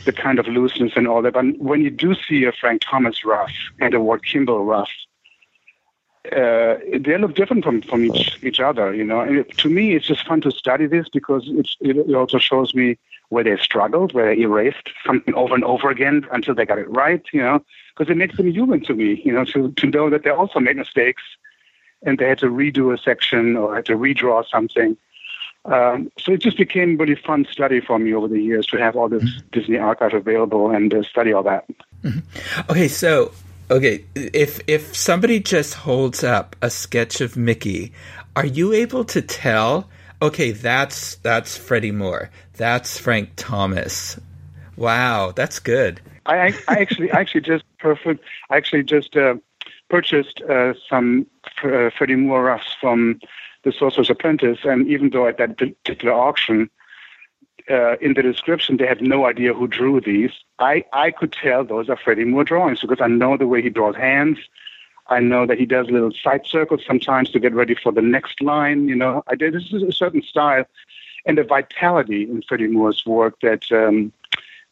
the kind of looseness and all that. But when you do see a Frank Thomas rough and a Ward Kimball rough, uh, they look different from, from each each other, you know. And it, to me, it's just fun to study this because it's, it also shows me where they struggled, where they erased something over and over again until they got it right, you know. Because it makes them human to me, you know, to to know that they also made mistakes and they had to redo a section or had to redraw something. Um, so it just became a really fun study for me over the years to have all this mm-hmm. Disney archive available and uh, study all that. Mm-hmm. Okay, so Okay, if if somebody just holds up a sketch of Mickey, are you able to tell? Okay, that's that's Freddie Moore. That's Frank Thomas. Wow, that's good. I, I actually I actually just perfect. I actually just uh, purchased uh, some uh, Freddie Moore roughs from the Sorcerer's Apprentice, and even though at that particular auction uh, in the description, they had no idea who drew these. I, I could tell those are Freddie Moore drawings because I know the way he draws hands. I know that he does little side circles sometimes to get ready for the next line. You know, I did this is a certain style and a vitality in Freddie Moore's work that um,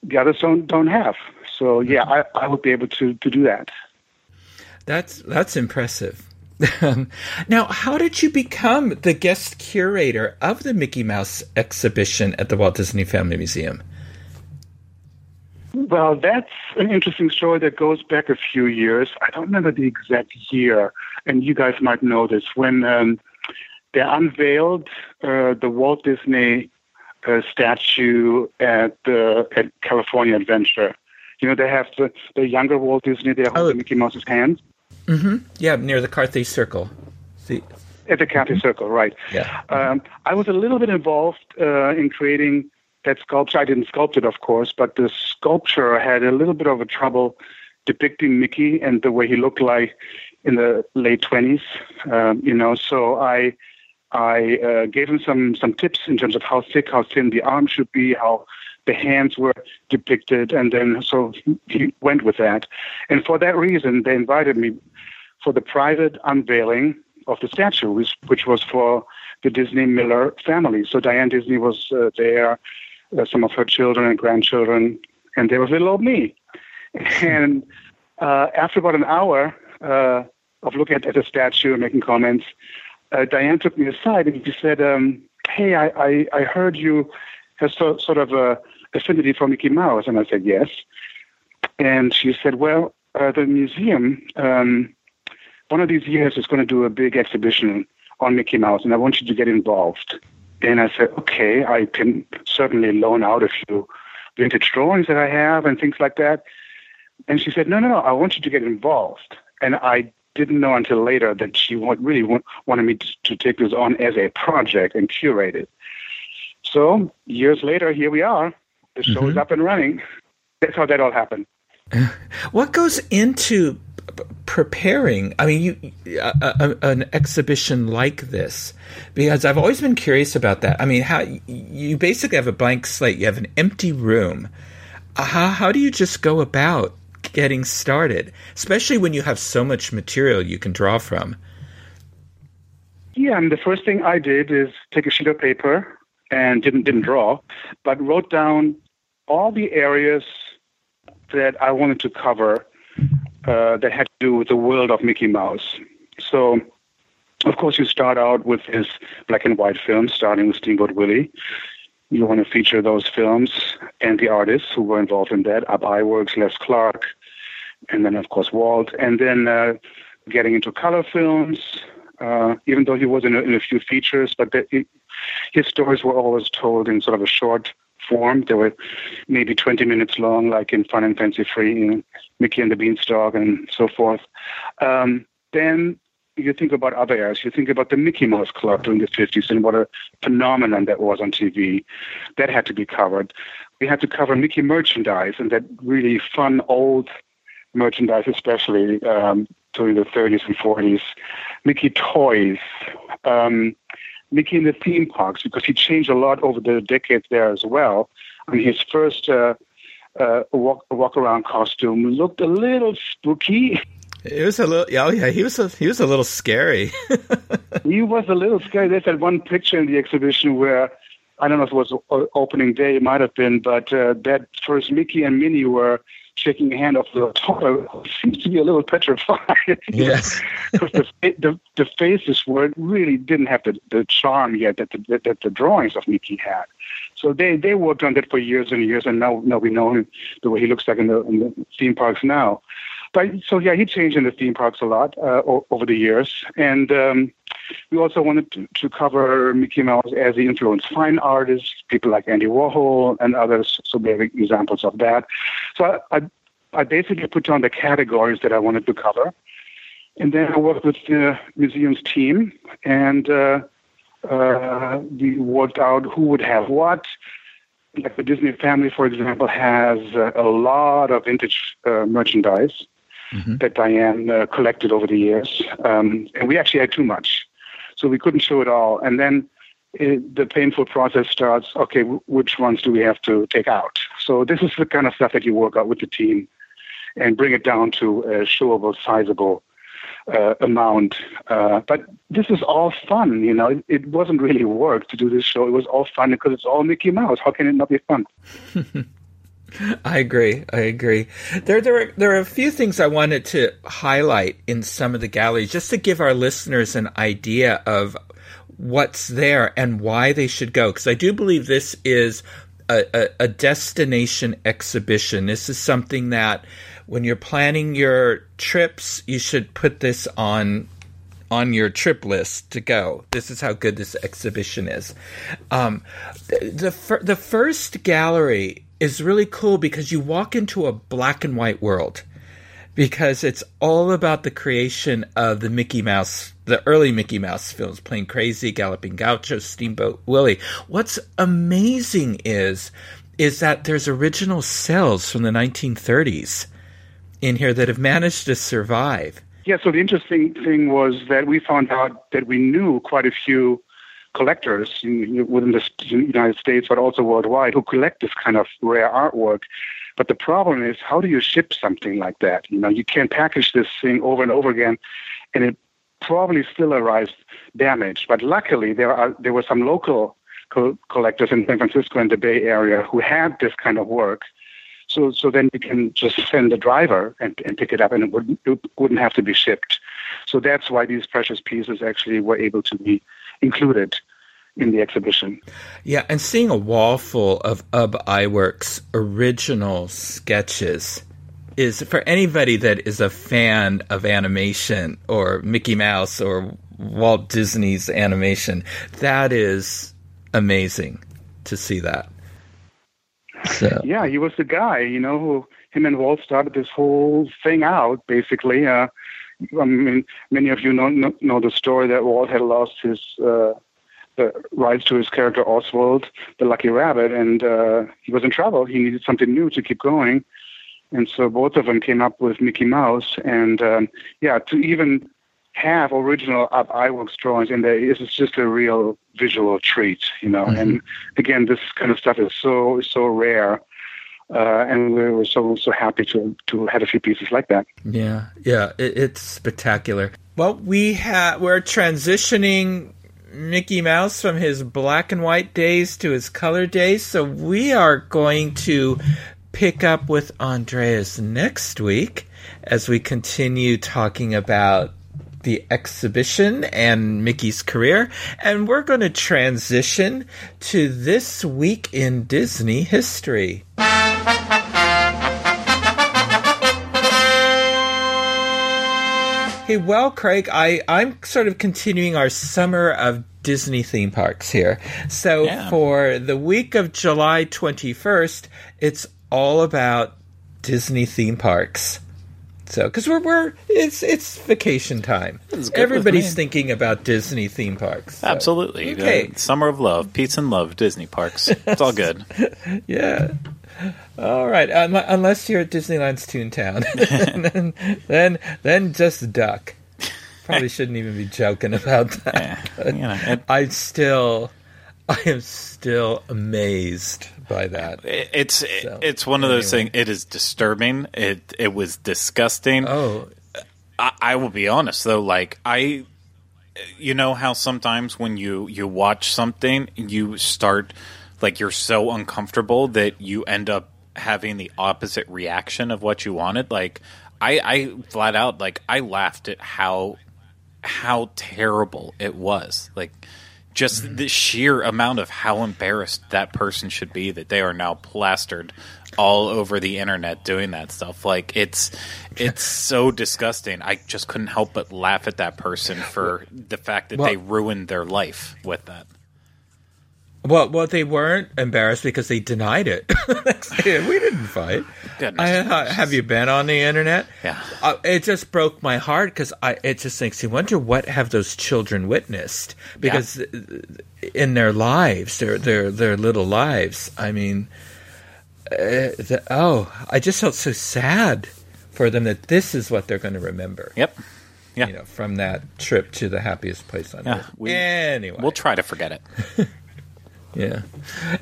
the others don't don't have. So yeah, I, I would be able to to do that. That's that's impressive. now, how did you become the guest curator of the Mickey Mouse exhibition at the Walt Disney Family Museum? Well, that's an interesting story that goes back a few years. I don't remember the exact year, and you guys might know this. When um, they unveiled uh, the Walt Disney uh, statue at the at California Adventure, you know, they have the, the younger Walt Disney, they hold oh. Mickey Mouse's hand. Mm-hmm. Yeah, near the Carthay Circle. See, at the Carthay Circle, right? Yeah. Um, I was a little bit involved uh, in creating that sculpture. I didn't sculpt it, of course, but the sculpture had a little bit of a trouble depicting Mickey and the way he looked like in the late twenties. Um, you know, so I I uh, gave him some some tips in terms of how thick, how thin the arm should be, how the hands were depicted, and then so he went with that. And for that reason, they invited me for the private unveiling of the statue, which, which was for the Disney Miller family. So Diane Disney was uh, there, uh, some of her children and grandchildren, and there was little old me. And uh, after about an hour uh, of looking at, at the statue and making comments, uh, Diane took me aside and she said, um, "Hey, I, I, I heard you have so, sort of a affinity for Mickey Mouse," and I said, "Yes." And she said, "Well, uh, the museum um, one of these years is going to do a big exhibition on Mickey Mouse, and I want you to get involved." And I said, "Okay, I can certainly loan out a few vintage drawings that I have and things like that." And she said, "No, no, no, I want you to get involved." And I didn't know until later that she really wanted me to, to take this on as a project and curate it. So years later, here we are. The show mm-hmm. is up and running. That's how that all happened. What goes into preparing? I mean, you uh, uh, an exhibition like this, because I've always been curious about that. I mean, how you basically have a blank slate, you have an empty room. How how do you just go about getting started, especially when you have so much material you can draw from? Yeah, and the first thing I did is take a sheet of paper and didn't didn't draw, but wrote down all the areas that I wanted to cover uh, that had to do with the world of Mickey Mouse. So, of course, you start out with his black and white films, starting with Steamboat Willie. You want to feature those films and the artists who were involved in that: Ub Iwerks, Les Clark, and then of course Walt, and then uh, getting into color films. Uh, even though he was in a, in a few features, but the, his stories were always told in sort of a short form. They were maybe 20 minutes long, like in Fun and Fancy Free, Mickey and the Beanstalk, and so forth. Um, then you think about other areas. You think about the Mickey Mouse Club during the 50s and what a phenomenon that was on TV. That had to be covered. We had to cover Mickey merchandise and that really fun old merchandise, especially um, during the 30s and 40s. Mickey toys, um, Mickey in the theme parks, because he changed a lot over the decades there as well. I mean, his first uh, uh, walk, walk around costume looked a little spooky. It was a little, yeah, oh, yeah. He was a, he was a little scary. he was a little scary. There's that one picture in the exhibition where I don't know if it was opening day, it might have been, but uh, that first Mickey and Minnie were shaking a hand off the toilet seems to be a little petrified. Yes, because the, the the faces were really didn't have the, the charm yet that the that the drawings of Mickey had. So they they worked on that for years and years, and now now we know him the way he looks like in the, in the theme parks now. But so yeah, he changed in the theme parks a lot uh, o- over the years, and um, we also wanted to, to, cover Mickey Mouse as he influenced fine artists, people like Andy Warhol and others. So we have examples of that. So I, I, I basically put down the categories that I wanted to cover, and then I worked with the museum's team, and uh, uh, we worked out who would have what like the Disney family, for example, has uh, a lot of vintage uh, merchandise mm-hmm. that Diane uh, collected over the years, um, and we actually had too much, so we couldn't show it all. And then it, the painful process starts. Okay, w- which ones do we have to take out? So this is the kind of stuff that you work out with the team and bring it down to a showable, sizable uh, amount. Uh, but this is all fun, you know. It, it, wasn't really work to do this show. It was all fun because it's all Mickey Mouse. How can it not be fun? I agree. I agree. There, there, are, there are a few things I wanted to highlight in some of the galleries, just to give our listeners an idea of what's there and why they should go. Because I do believe this is a, a, a destination exhibition. This is something that, when you're planning your trips, you should put this on on your trip list to go. This is how good this exhibition is. Um, the the, the first gallery is really cool because you walk into a black and white world. because it's all about the creation of the Mickey Mouse, the early Mickey Mouse films, Plane Crazy, Galloping Gaucho, Steamboat Willie. What's amazing is is that there's original cels from the 1930s in here that have managed to survive. Yeah, so the interesting thing was that we found out that we knew quite a few collectors in, within the United States, but also worldwide, who collect this kind of rare artwork. But the problem is, how do you ship something like that? You know, you can't package this thing over and over again, and it probably still arrives damaged. But luckily, there are there were some local co- collectors in San Francisco and the Bay Area who had this kind of work. So so then you can just send a driver and, and pick it up, and it wouldn't it wouldn't have to be shipped. So that's why these precious pieces actually were able to be included in the exhibition. Yeah, and seeing a wall full of Ub Iwerks original sketches is for anybody that is a fan of animation or Mickey Mouse or Walt Disney's animation, that is amazing to see that. So. Yeah, he was the guy, you know, who him and Walt started this whole thing out, basically. Uh, I mean, many of you know, know, know the story that Walt had lost his uh, the rights to his character Oswald, the Lucky Rabbit, and uh, he was in trouble. He needed something new to keep going, and so both of them came up with Mickey Mouse. And um, yeah, to even have original Ub Iwerks drawings in there is just a real visual treat, you know. Mm-hmm. And again, this kind of stuff is so so rare. Uh, and we were so so happy to to have a few pieces like that. Yeah, yeah, it, it's spectacular. Well, we have we're transitioning Mickey Mouse from his black and white days to his color days. So we are going to pick up with Andreas next week as we continue talking about the exhibition and Mickey's career. And we're going to transition to this week in Disney history. Hey, well, Craig, I, I'm sort of continuing our summer of Disney theme parks here. So yeah. for the week of July 21st, it's all about Disney theme parks. So, because we're we're it's it's vacation time. Everybody's thinking about Disney theme parks. So. Absolutely. Okay. Uh, summer of love, peace and love, Disney parks. It's all good. yeah. All right, um, unless you're at Disneyland's Toontown, then, then then just duck. Probably shouldn't even be joking about that. Yeah, you know, it, I still, I am still amazed by that. It's so, it's one of those things. It is disturbing. It it was disgusting. Oh, I, I will be honest though. Like I, you know how sometimes when you you watch something, you start like you're so uncomfortable that you end up having the opposite reaction of what you wanted. Like I, I flat out like I laughed at how how terrible it was. Like just mm-hmm. the sheer amount of how embarrassed that person should be that they are now plastered all over the internet doing that stuff. Like it's it's so disgusting. I just couldn't help but laugh at that person for the fact that well, they ruined their life with that. Well, well, they weren't embarrassed because they denied it. we didn't fight. I, uh, have you been on the internet? Yeah. Uh, it just broke my heart because I. It just makes you wonder what have those children witnessed because yeah. in their lives, their their their little lives. I mean, uh, the, oh, I just felt so sad for them that this is what they're going to remember. Yep. Yeah. You know, from that trip to the happiest place on yeah, earth. We, anyway, we'll try to forget it. Yeah.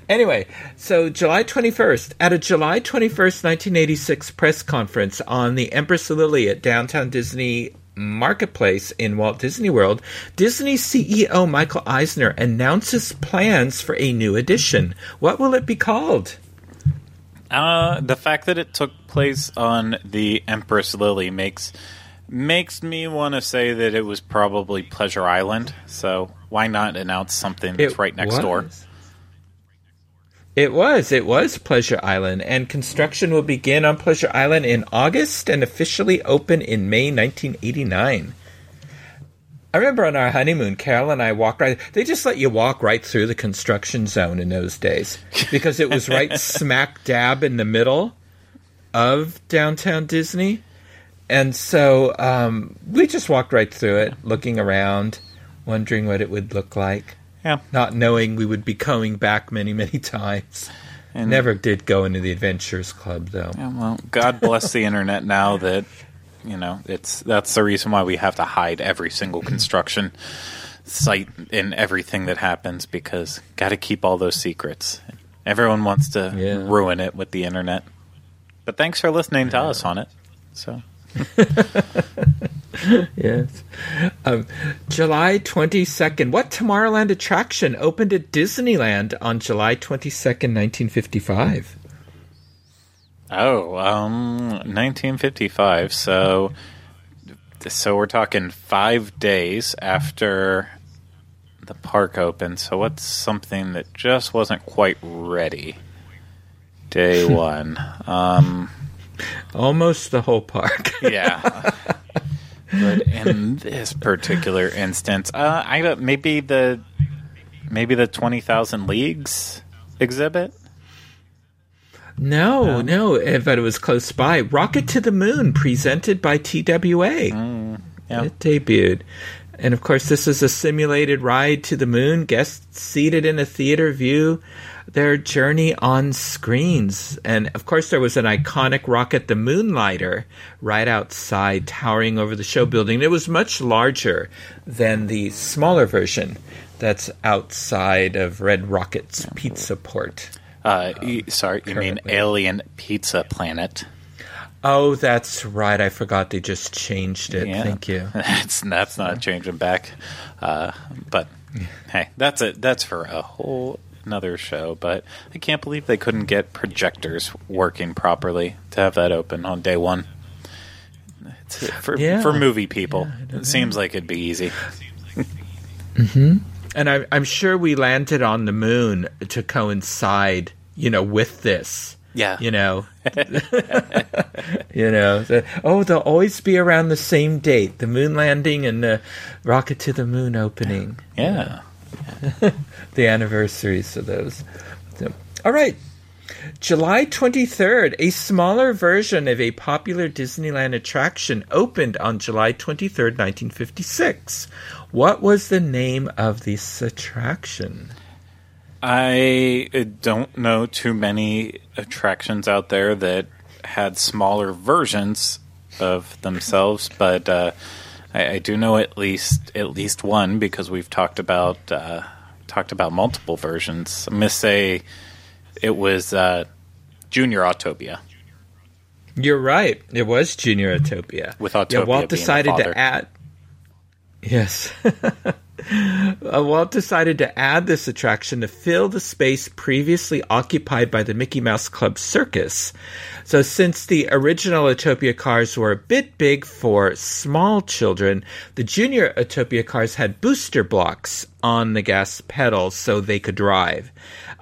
Anyway, so July 21st, at a July 21st, 1986 press conference on the Empress Lilly at Downtown Disney Marketplace in Walt Disney World, Disney CEO Michael Eisner announces plans for a new edition. What will it be called? Uh, the fact that it took place on the Empress Lilly makes makes me want to say that it was probably Pleasure Island. So why not announce something that's it right next was. door? It was. It was Pleasure Island, and construction will begin on Pleasure Island in August and officially open in May 1989. I remember on our honeymoon, Carol and I walked right. They just let you walk right through the construction zone in those days because it was right smack dab in the middle of downtown Disney. and so um, we just walked right through it, looking around, wondering what it would look like, Yeah. not knowing we would be coming back many, many times. And- Never did go into the Adventurers Club, though. Yeah, well, God bless the internet now that you know it's that's the reason why we have to hide every single construction site and everything that happens because got to keep all those secrets. Everyone wants to Yeah. ruin it with the internet. But thanks for listening to us on it. So Yes. Um, July 22nd. What Tomorrowland attraction opened at Disneyland on July 22nd, 1955? Oh, um, 1955. So, so we're talking five days after the park opened. So, what's something that just wasn't quite ready? Day one. Um, Almost the whole park. yeah. but in this particular instance, uh, I don't. Maybe the maybe the twenty thousand leagues exhibit. no, no, eh, but it was close by. Rocket to the Moon, presented by TWA. yeah. It debuted. And of course, this is a simulated ride to the moon. Guests seated in a theater view their journey on screens. And of course, there was an iconic rocket, the Moonliner, right outside, towering over the show building. It was much larger than the smaller version that's outside of Red Rocket's Pizza Port. Uh, y- sorry, you mean. Alien Pizza Planet? Oh, that's right. I forgot they just changed it. Yeah. Thank you. that's that's not changing back. Uh, but hey, that's it. That's for a whole another show. But I can't believe they couldn't get projectors working properly to have that open on day one. It's, for Yeah. for movie people, it seems like it'd be easy. And I, I'm sure we landed on the moon to coincide, you know, with this. Yeah. You know, you know. The, oh, they'll always be around the same date: the moon landing and the rocket to the moon opening. Yeah. The anniversaries of those. So, all right. July 23rd, a smaller version of a popular Disneyland attraction opened on July 23rd, 1956. What was the name of this attraction? I uh, don't know too many attractions out there that had smaller versions of themselves, but uh, I, I do know at least at least one because we've talked about uh, talked about multiple versions. I'm gonna say it was uh, Junior Autopia. You're right. It was Junior Autopia. With yeah, Autopia being Walt decided to add. Yes. Uh, Walt decided to add this attraction to fill the space previously occupied by the Mickey Mouse Club Circus. So, since the original Autopia cars were a bit big for small children, the Junior Autopia cars had booster blocks on the gas pedals so they could drive.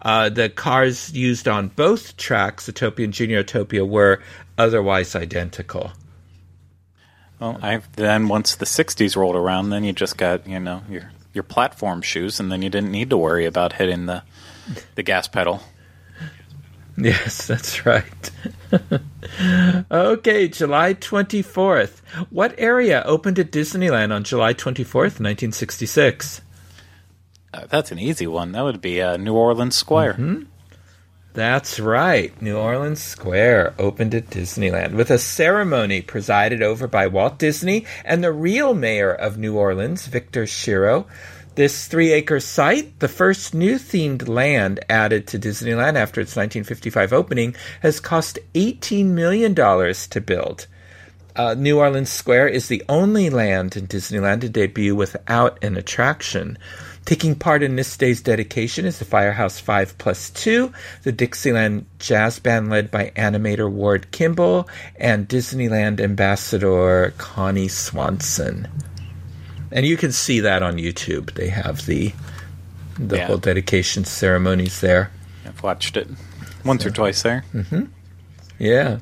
Uh, the cars used on both tracks, Autopia and Junior Autopia, were otherwise identical. Well, I then once the '60s rolled around, then you just got you know your your platform shoes, and then you didn't need to worry about hitting the the gas pedal. Yes, that's right. okay, July 24th. What area opened at Disneyland on July 24th, 1966? Uh, that's an easy one. That would be uh, New Orleans Square. That's right. New Orleans Square opened at Disneyland with a ceremony presided over by Walt Disney and the real mayor of New Orleans, Victor Schiro. This three acre site, the first new themed land added to Disneyland after its 1955 opening, has cost $18 million to build. Uh, New Orleans Square is the only land in Disneyland to debut without an attraction. Taking part in this day's dedication is the Firehouse 5 Plus 2, the Dixieland Jazz Band led by animator Ward Kimball, and Disneyland Ambassador Connie Swanson. And you can see that on YouTube. They have the the Yeah. whole dedication ceremonies there. I've watched it once or twice there. Yeah.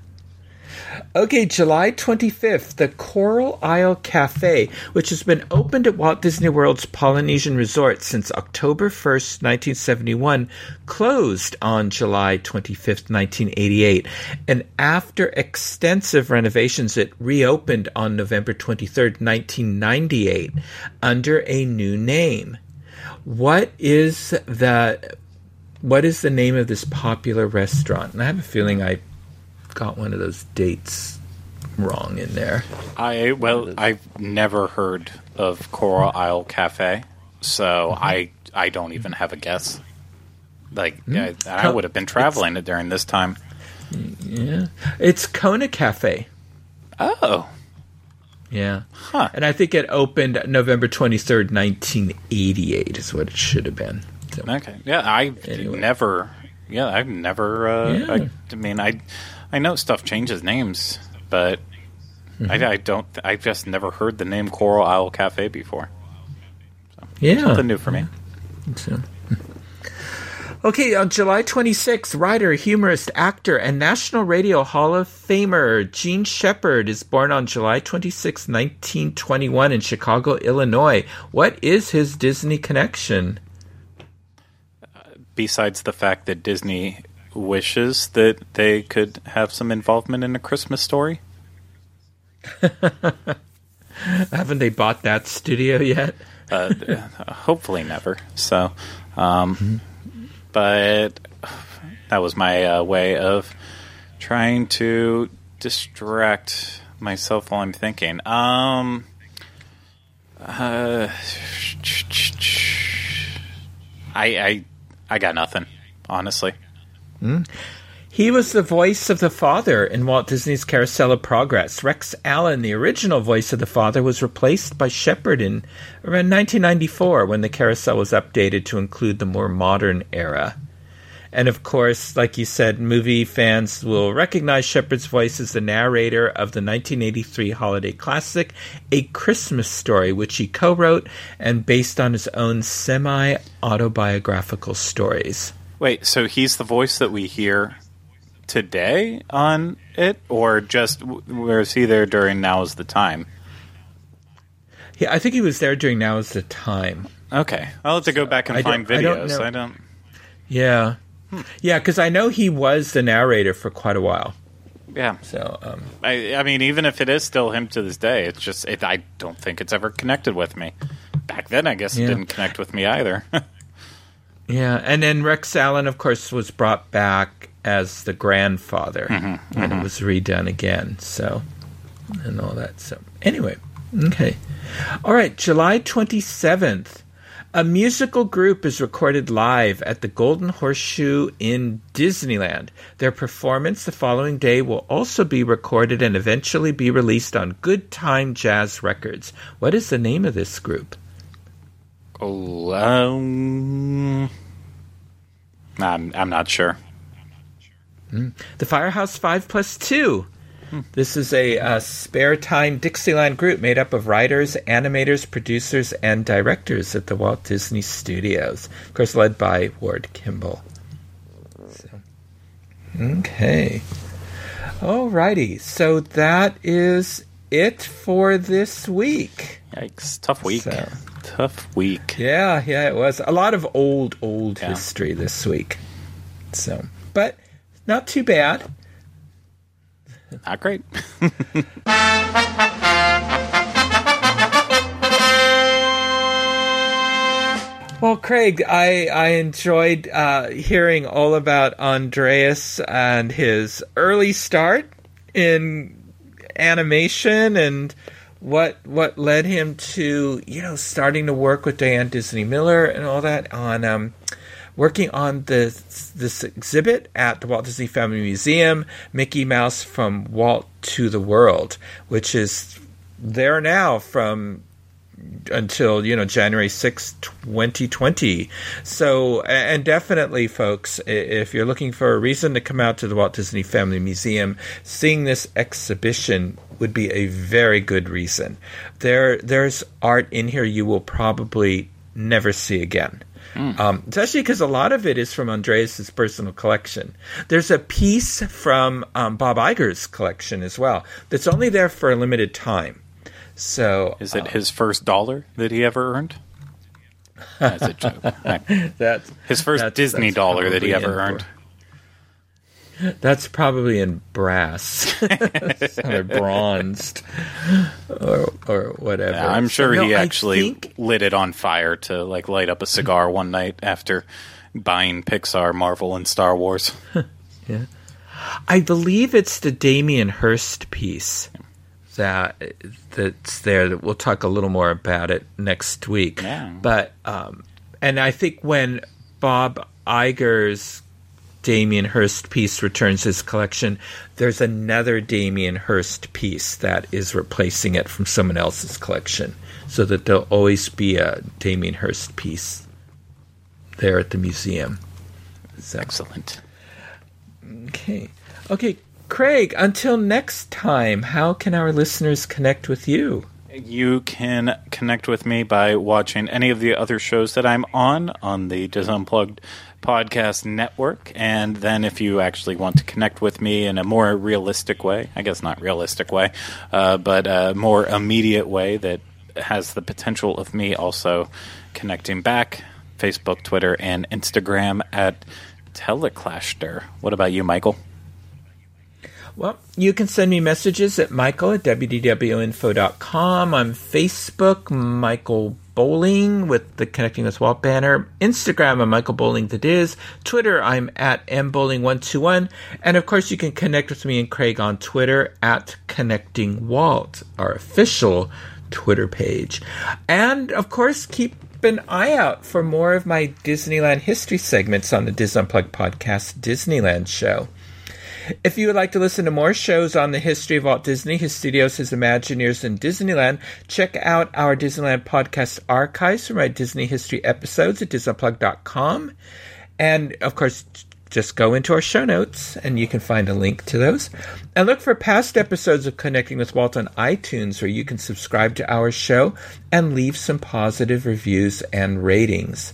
Okay, July 25th, the Coral Isle Cafe, which has been opened at Walt Disney World's Polynesian Resort since October 1st, 1971, closed on July 25th, 1988. And after extensive renovations, it reopened on November 23rd, 1998, under a new name. What is the what is the name of this popular restaurant? And I have a feeling I got one of those dates wrong in there. I well, I've never heard of Coral Isle Cafe, so Mm-hmm. I I don't even have a guess. Like Mm-hmm. I, I would have been traveling during this time. Yeah, it's Kona Cafe. Oh, Yeah, Huh. And I think it opened November twenty third, nineteen eighty eight. Is what it should have been. So, okay. Yeah, I Anyway. never. Yeah, I've never. Uh, Yeah. I, I mean, I I know stuff changes names, but Mm-hmm. I, I don't. I've just never heard the name Coral Isle Cafe before. yeah, Something new for me. So- Okay, on July 26th, writer, humorist, actor, and National Radio Hall of Famer Jean Shepherd is born on July 26, 1921, in Chicago, Illinois. What is his Disney connection? Besides the fact that Disney wishes that they could have some involvement in a Christmas story. Haven't they bought that studio yet? uh, hopefully never. So, um, but that was my uh, way of trying to distract myself while I'm thinking. Um, uh, I, I, I got nothing, honestly. Hmm? He was the voice of the father in Walt Disney's Carousel of Progress. Rex Allen, the original voice of the father, was replaced by Shepherd in around 1994 when the carousel was updated to include the more modern era. And of course, like you said, movie fans will recognize Shepherd's voice as the narrator of the 1983 holiday classic, A Christmas Story, which he co wrote and based on his own semi autobiographical stories. Wait, so he's the voice that we hear today on it, or just was he there during Now Is the Time? Yeah, I think he was there during Now is the Time. Okay, I'll have to go back and I find don't- I don't videos. know. I don't. Yeah. Yeah, because I know he was the narrator for quite a while. Yeah, So, um, I, I mean, even if it is still him to this day, it's just it, I don't think it's ever connected with me. Back then, I guess Yeah. it didn't connect with me either. yeah. And then Rex Allen, of course, was brought back as the grandfather mm-hmm, mm-hmm. and it was redone again. So, and all that. So, anyway, okay. All right, July 27th. A musical group is recorded live at the Golden Horseshoe in Disneyland. Their performance the following day will also be recorded and eventually be released on Good Time Jazz Records. What is the name of this group? Oh, um, I'm I'm not sure. The Firehouse 5 plus 2. This is a uh, spare time Dixieland group made up of writers, animators, producers, and directors at the Walt Disney Studios. Of course, led by Ward Kimball. So, okay. Alrighty. So that is it for this week. Yikes! Tough week. So- Tough week. Yeah, yeah, it was a lot of old, old Yeah. history this week. So, but not too bad. Not great. Well, Craig, I I enjoyed uh, hearing all about Andreas and his early start in animation and what what led him to you know starting to work with Diane Disney Miller and all that on um, working on this this exhibit at the Walt Disney Family Museum, Mickey Mouse from Walt to the World, which is there now from until you know January sixth, 2020 so and definitely folks if you're looking for a reason to come out to the Walt Disney Family Museum seeing this exhibition would be a very good reason there there's art in here you will probably never see again Um, especially because a lot of it is from Andreas's personal collection. There's a piece from um, Bob Iger's collection as well that's only there for a limited time. So Is it uh, his first dollar that he ever earned? That's a joke. that's His first That's- Disney that's dollar that he ever earned. That's probably in brass or bronzed or or whatever. Yeah, I'm sure So, he I actually think- lit it on fire to like light up a cigar one night after buying Pixar, Marvel, and Star Wars. yeah. I believe it's the Damien Hirst piece that that's there. That we'll talk a little more about it next week. Yeah. But um, and I think when Bob Iger's Damien Hirst piece returns his collection, there's another Damien Hirst piece that is replacing it from someone else's collection, so that there'll always be a Damien Hirst piece there at the museum. So, Excellent. Okay. Okay, Craig, until next time, how can our listeners connect with you? You can connect with me by watching any of the other shows that I'm on on the Disunplugged podcast network. And then if you actually want to connect with me in a more realistic way, I guess not realistic way, uh, but a more immediate way that has the potential of me also connecting back, Facebook, Twitter, and Instagram at Teleclashter. What about you, Michael? Well, you can send me messages at michael at wdwinfo.com. On Facebook, Michael Bowling with the Connecting with Walt banner. Instagram, I'm Michael Bowling that is. Twitter, I'm at mbowling121. And of course, you can connect with me and Craig on Twitter at Connecting Walt, our official Twitter page. And of course, keep an eye out for more of my Disneyland history segments on the Dis Unplugged podcast Disneyland show. If you would like to listen to more shows on the history of Walt Disney, his studios, his Imagineers, and Disneyland, check out our Disneyland podcast archives from our Disney history episodes at disunplug.com. And of course, just go into our show notes and you can find a link to those. And look for past episodes of Connecting with Walt on iTunes where you can subscribe to our show and leave some positive reviews and ratings.